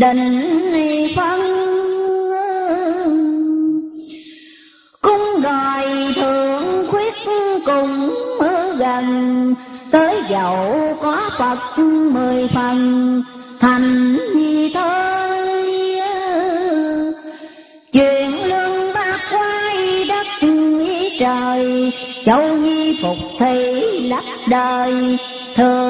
định phân cung đòi thượng khuyết cùng gần, tới dậu có phật mười phần, thành nhi thôi. Chuyện lương ba quay đất ý trời, châu nhi phục thị lấp đời thường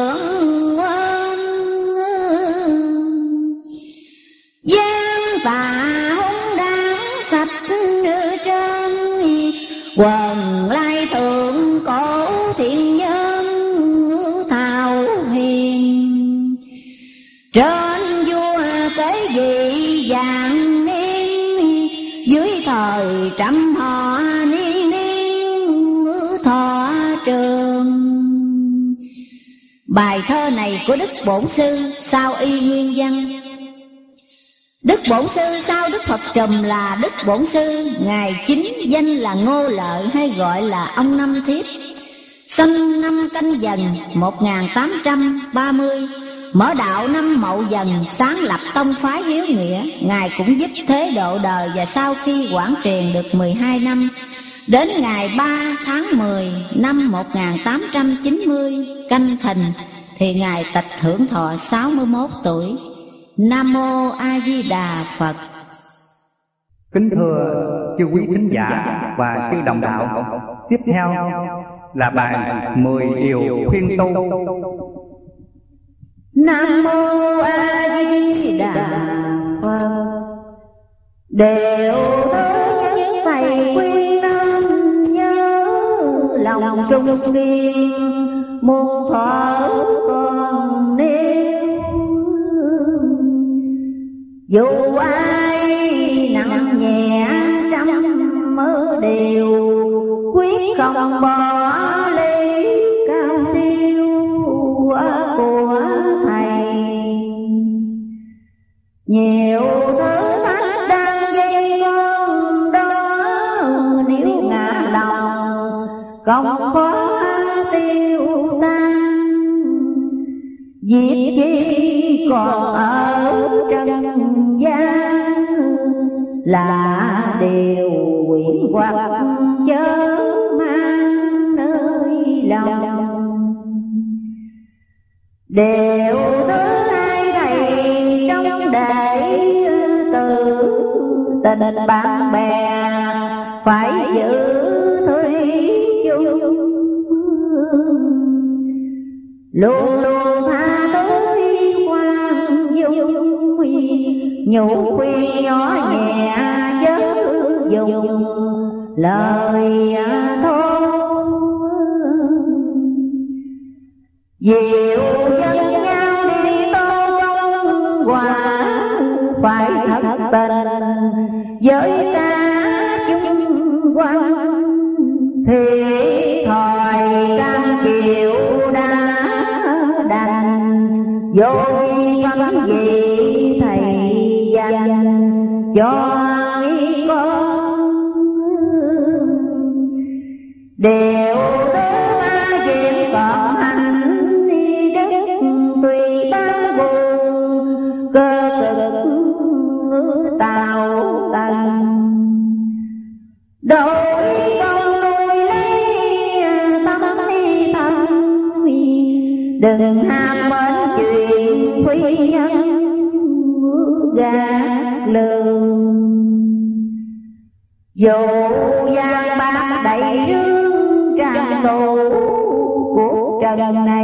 quần lai thượng cổ thiện nhân thảo hiền. Trên vua tế vị vàng niên, dưới thời trăm họ niên niên thọ trường. Bài thơ này của đức bổn sư sao y nguyên văn Đức Bổn Sư sau Đức Phật Trùm là Đức Bổn Sư, Ngài chính danh là Ngô Lợi hay gọi là ông Năm Thiếp. Sinh năm canh dần 1830, mở đạo năm Mậu Dần, sáng lập tông phái hiếu nghĩa. Ngài cũng giúp thế độ đời và sau khi quản truyền được 12 năm, đến ngày 3 tháng 10 năm 1890, canh thìn, thì Ngài tịch hưởng thọ 61 tuổi. Nam mô A Di Đà Phật. Kính thưa chư quý thính giả và chư đồng đạo, tiếp theo là bài mười điều khuyên tu. Nam mô A Di Đà Phật. Đều tới nhất thầy khuyên nam nhớ lòng trung niên muôn thuở còn nêu dù ai nặng nhẹ trăm mơ đều, quyết không bỏ ly cao siêu của thầy. Nhiều thứ thách đang gây con đó, nếu ngã lòng, không khó tiêu tan. Việc chi còn ở trần gian Là điều quyển hoặc chớ mang nơi lòng. Đều thứ hai này trong đệ từ Tình bạn bè, phải giữ thủy chung. Luôn luôn quan dung Nhủ khuya nhỏ nhẹ chớ dùng lời thô Diệu dân nhau đi tôn công quả Phải thật tình với ta chung quan Thì thời cam chịu đã đành vô Ya. Dù gian ba đầy rương tràn tù của trần này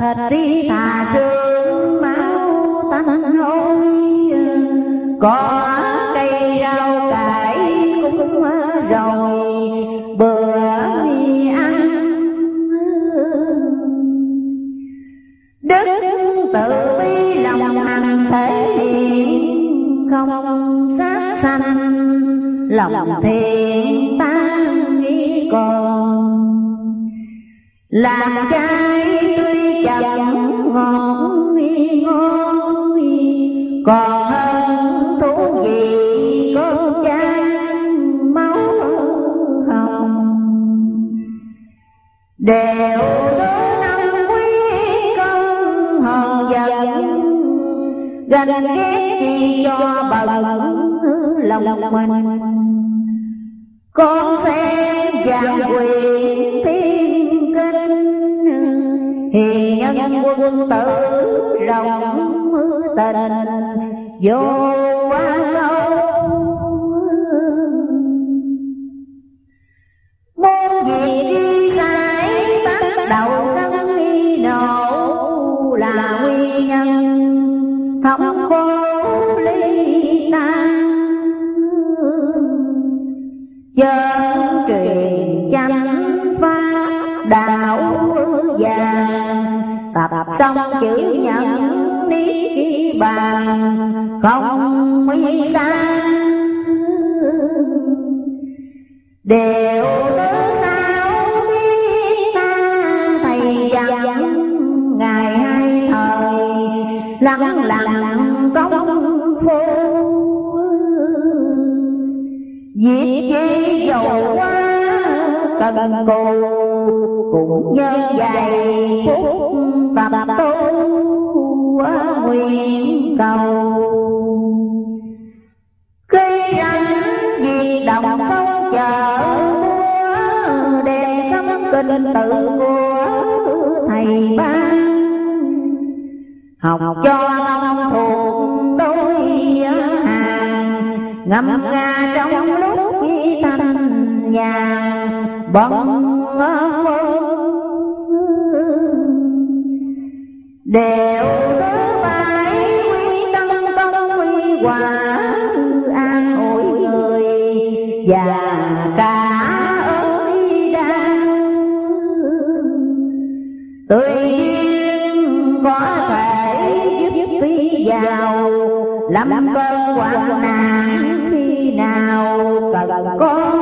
thật tri thà xương nhận lý bàn, không mới xa đều tứ sao khi ta thầy dặn ngày hai thời lặng lặng công phu. Việc chi dầu quá cần cù Cũng như dày phút kinh tự của thầy ban. Học cho ông thuộc đôi hàng ngâm nga trong lúc thanh nhàn. bận đều tứ phải quy tâm công quy hòa tuy nhiên có thể giúp phi giàu, lắm cơn hoạn nạn khi nào cần có.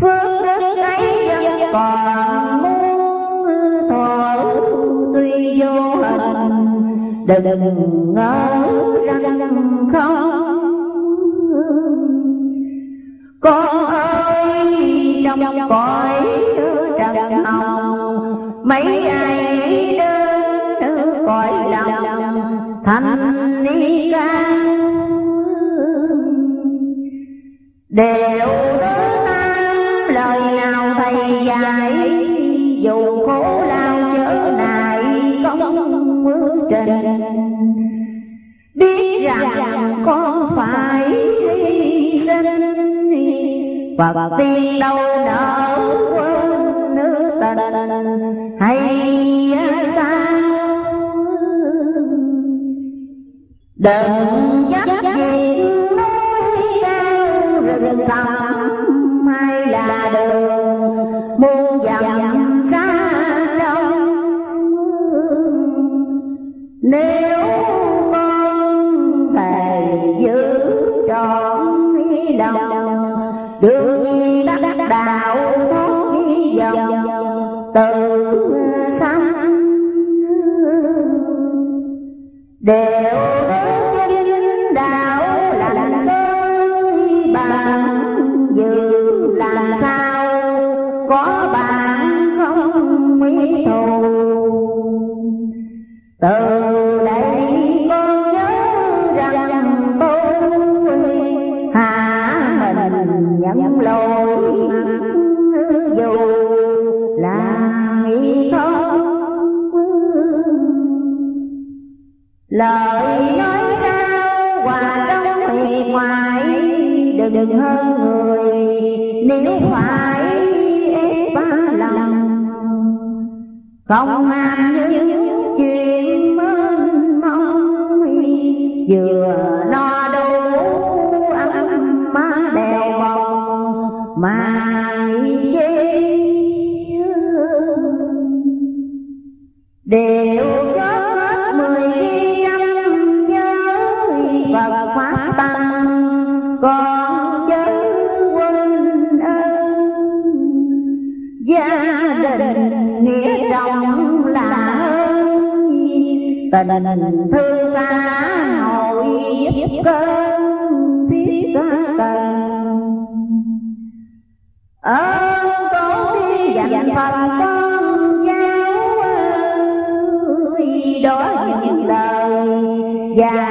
Phước đức ấy vẫn còn muốn thọ tuy vô hình, đừng ngỡ rằng không. Con ơi, trong cõi trần ông. Mấy ai đơn cõi lòng, thành ni ca đều đứa nam lời nào thầy dạy, dù khổ lao chớ nại công trình biết rằng con phải hy sinh và tiên đâu nỡ quên nữ hay sao? Đừng chấp diện núi cao rừng thẳm hay là đường muôn dặm xa đông nếu lời nói sao hòa trong miệng ngoài, đừng đừng hơn người nếu phải ép ba lòng, không ham những tình thư xa hội giúp cơn thiết cần ơn cố dặn dành phần con cháu ơi đó những lời dạy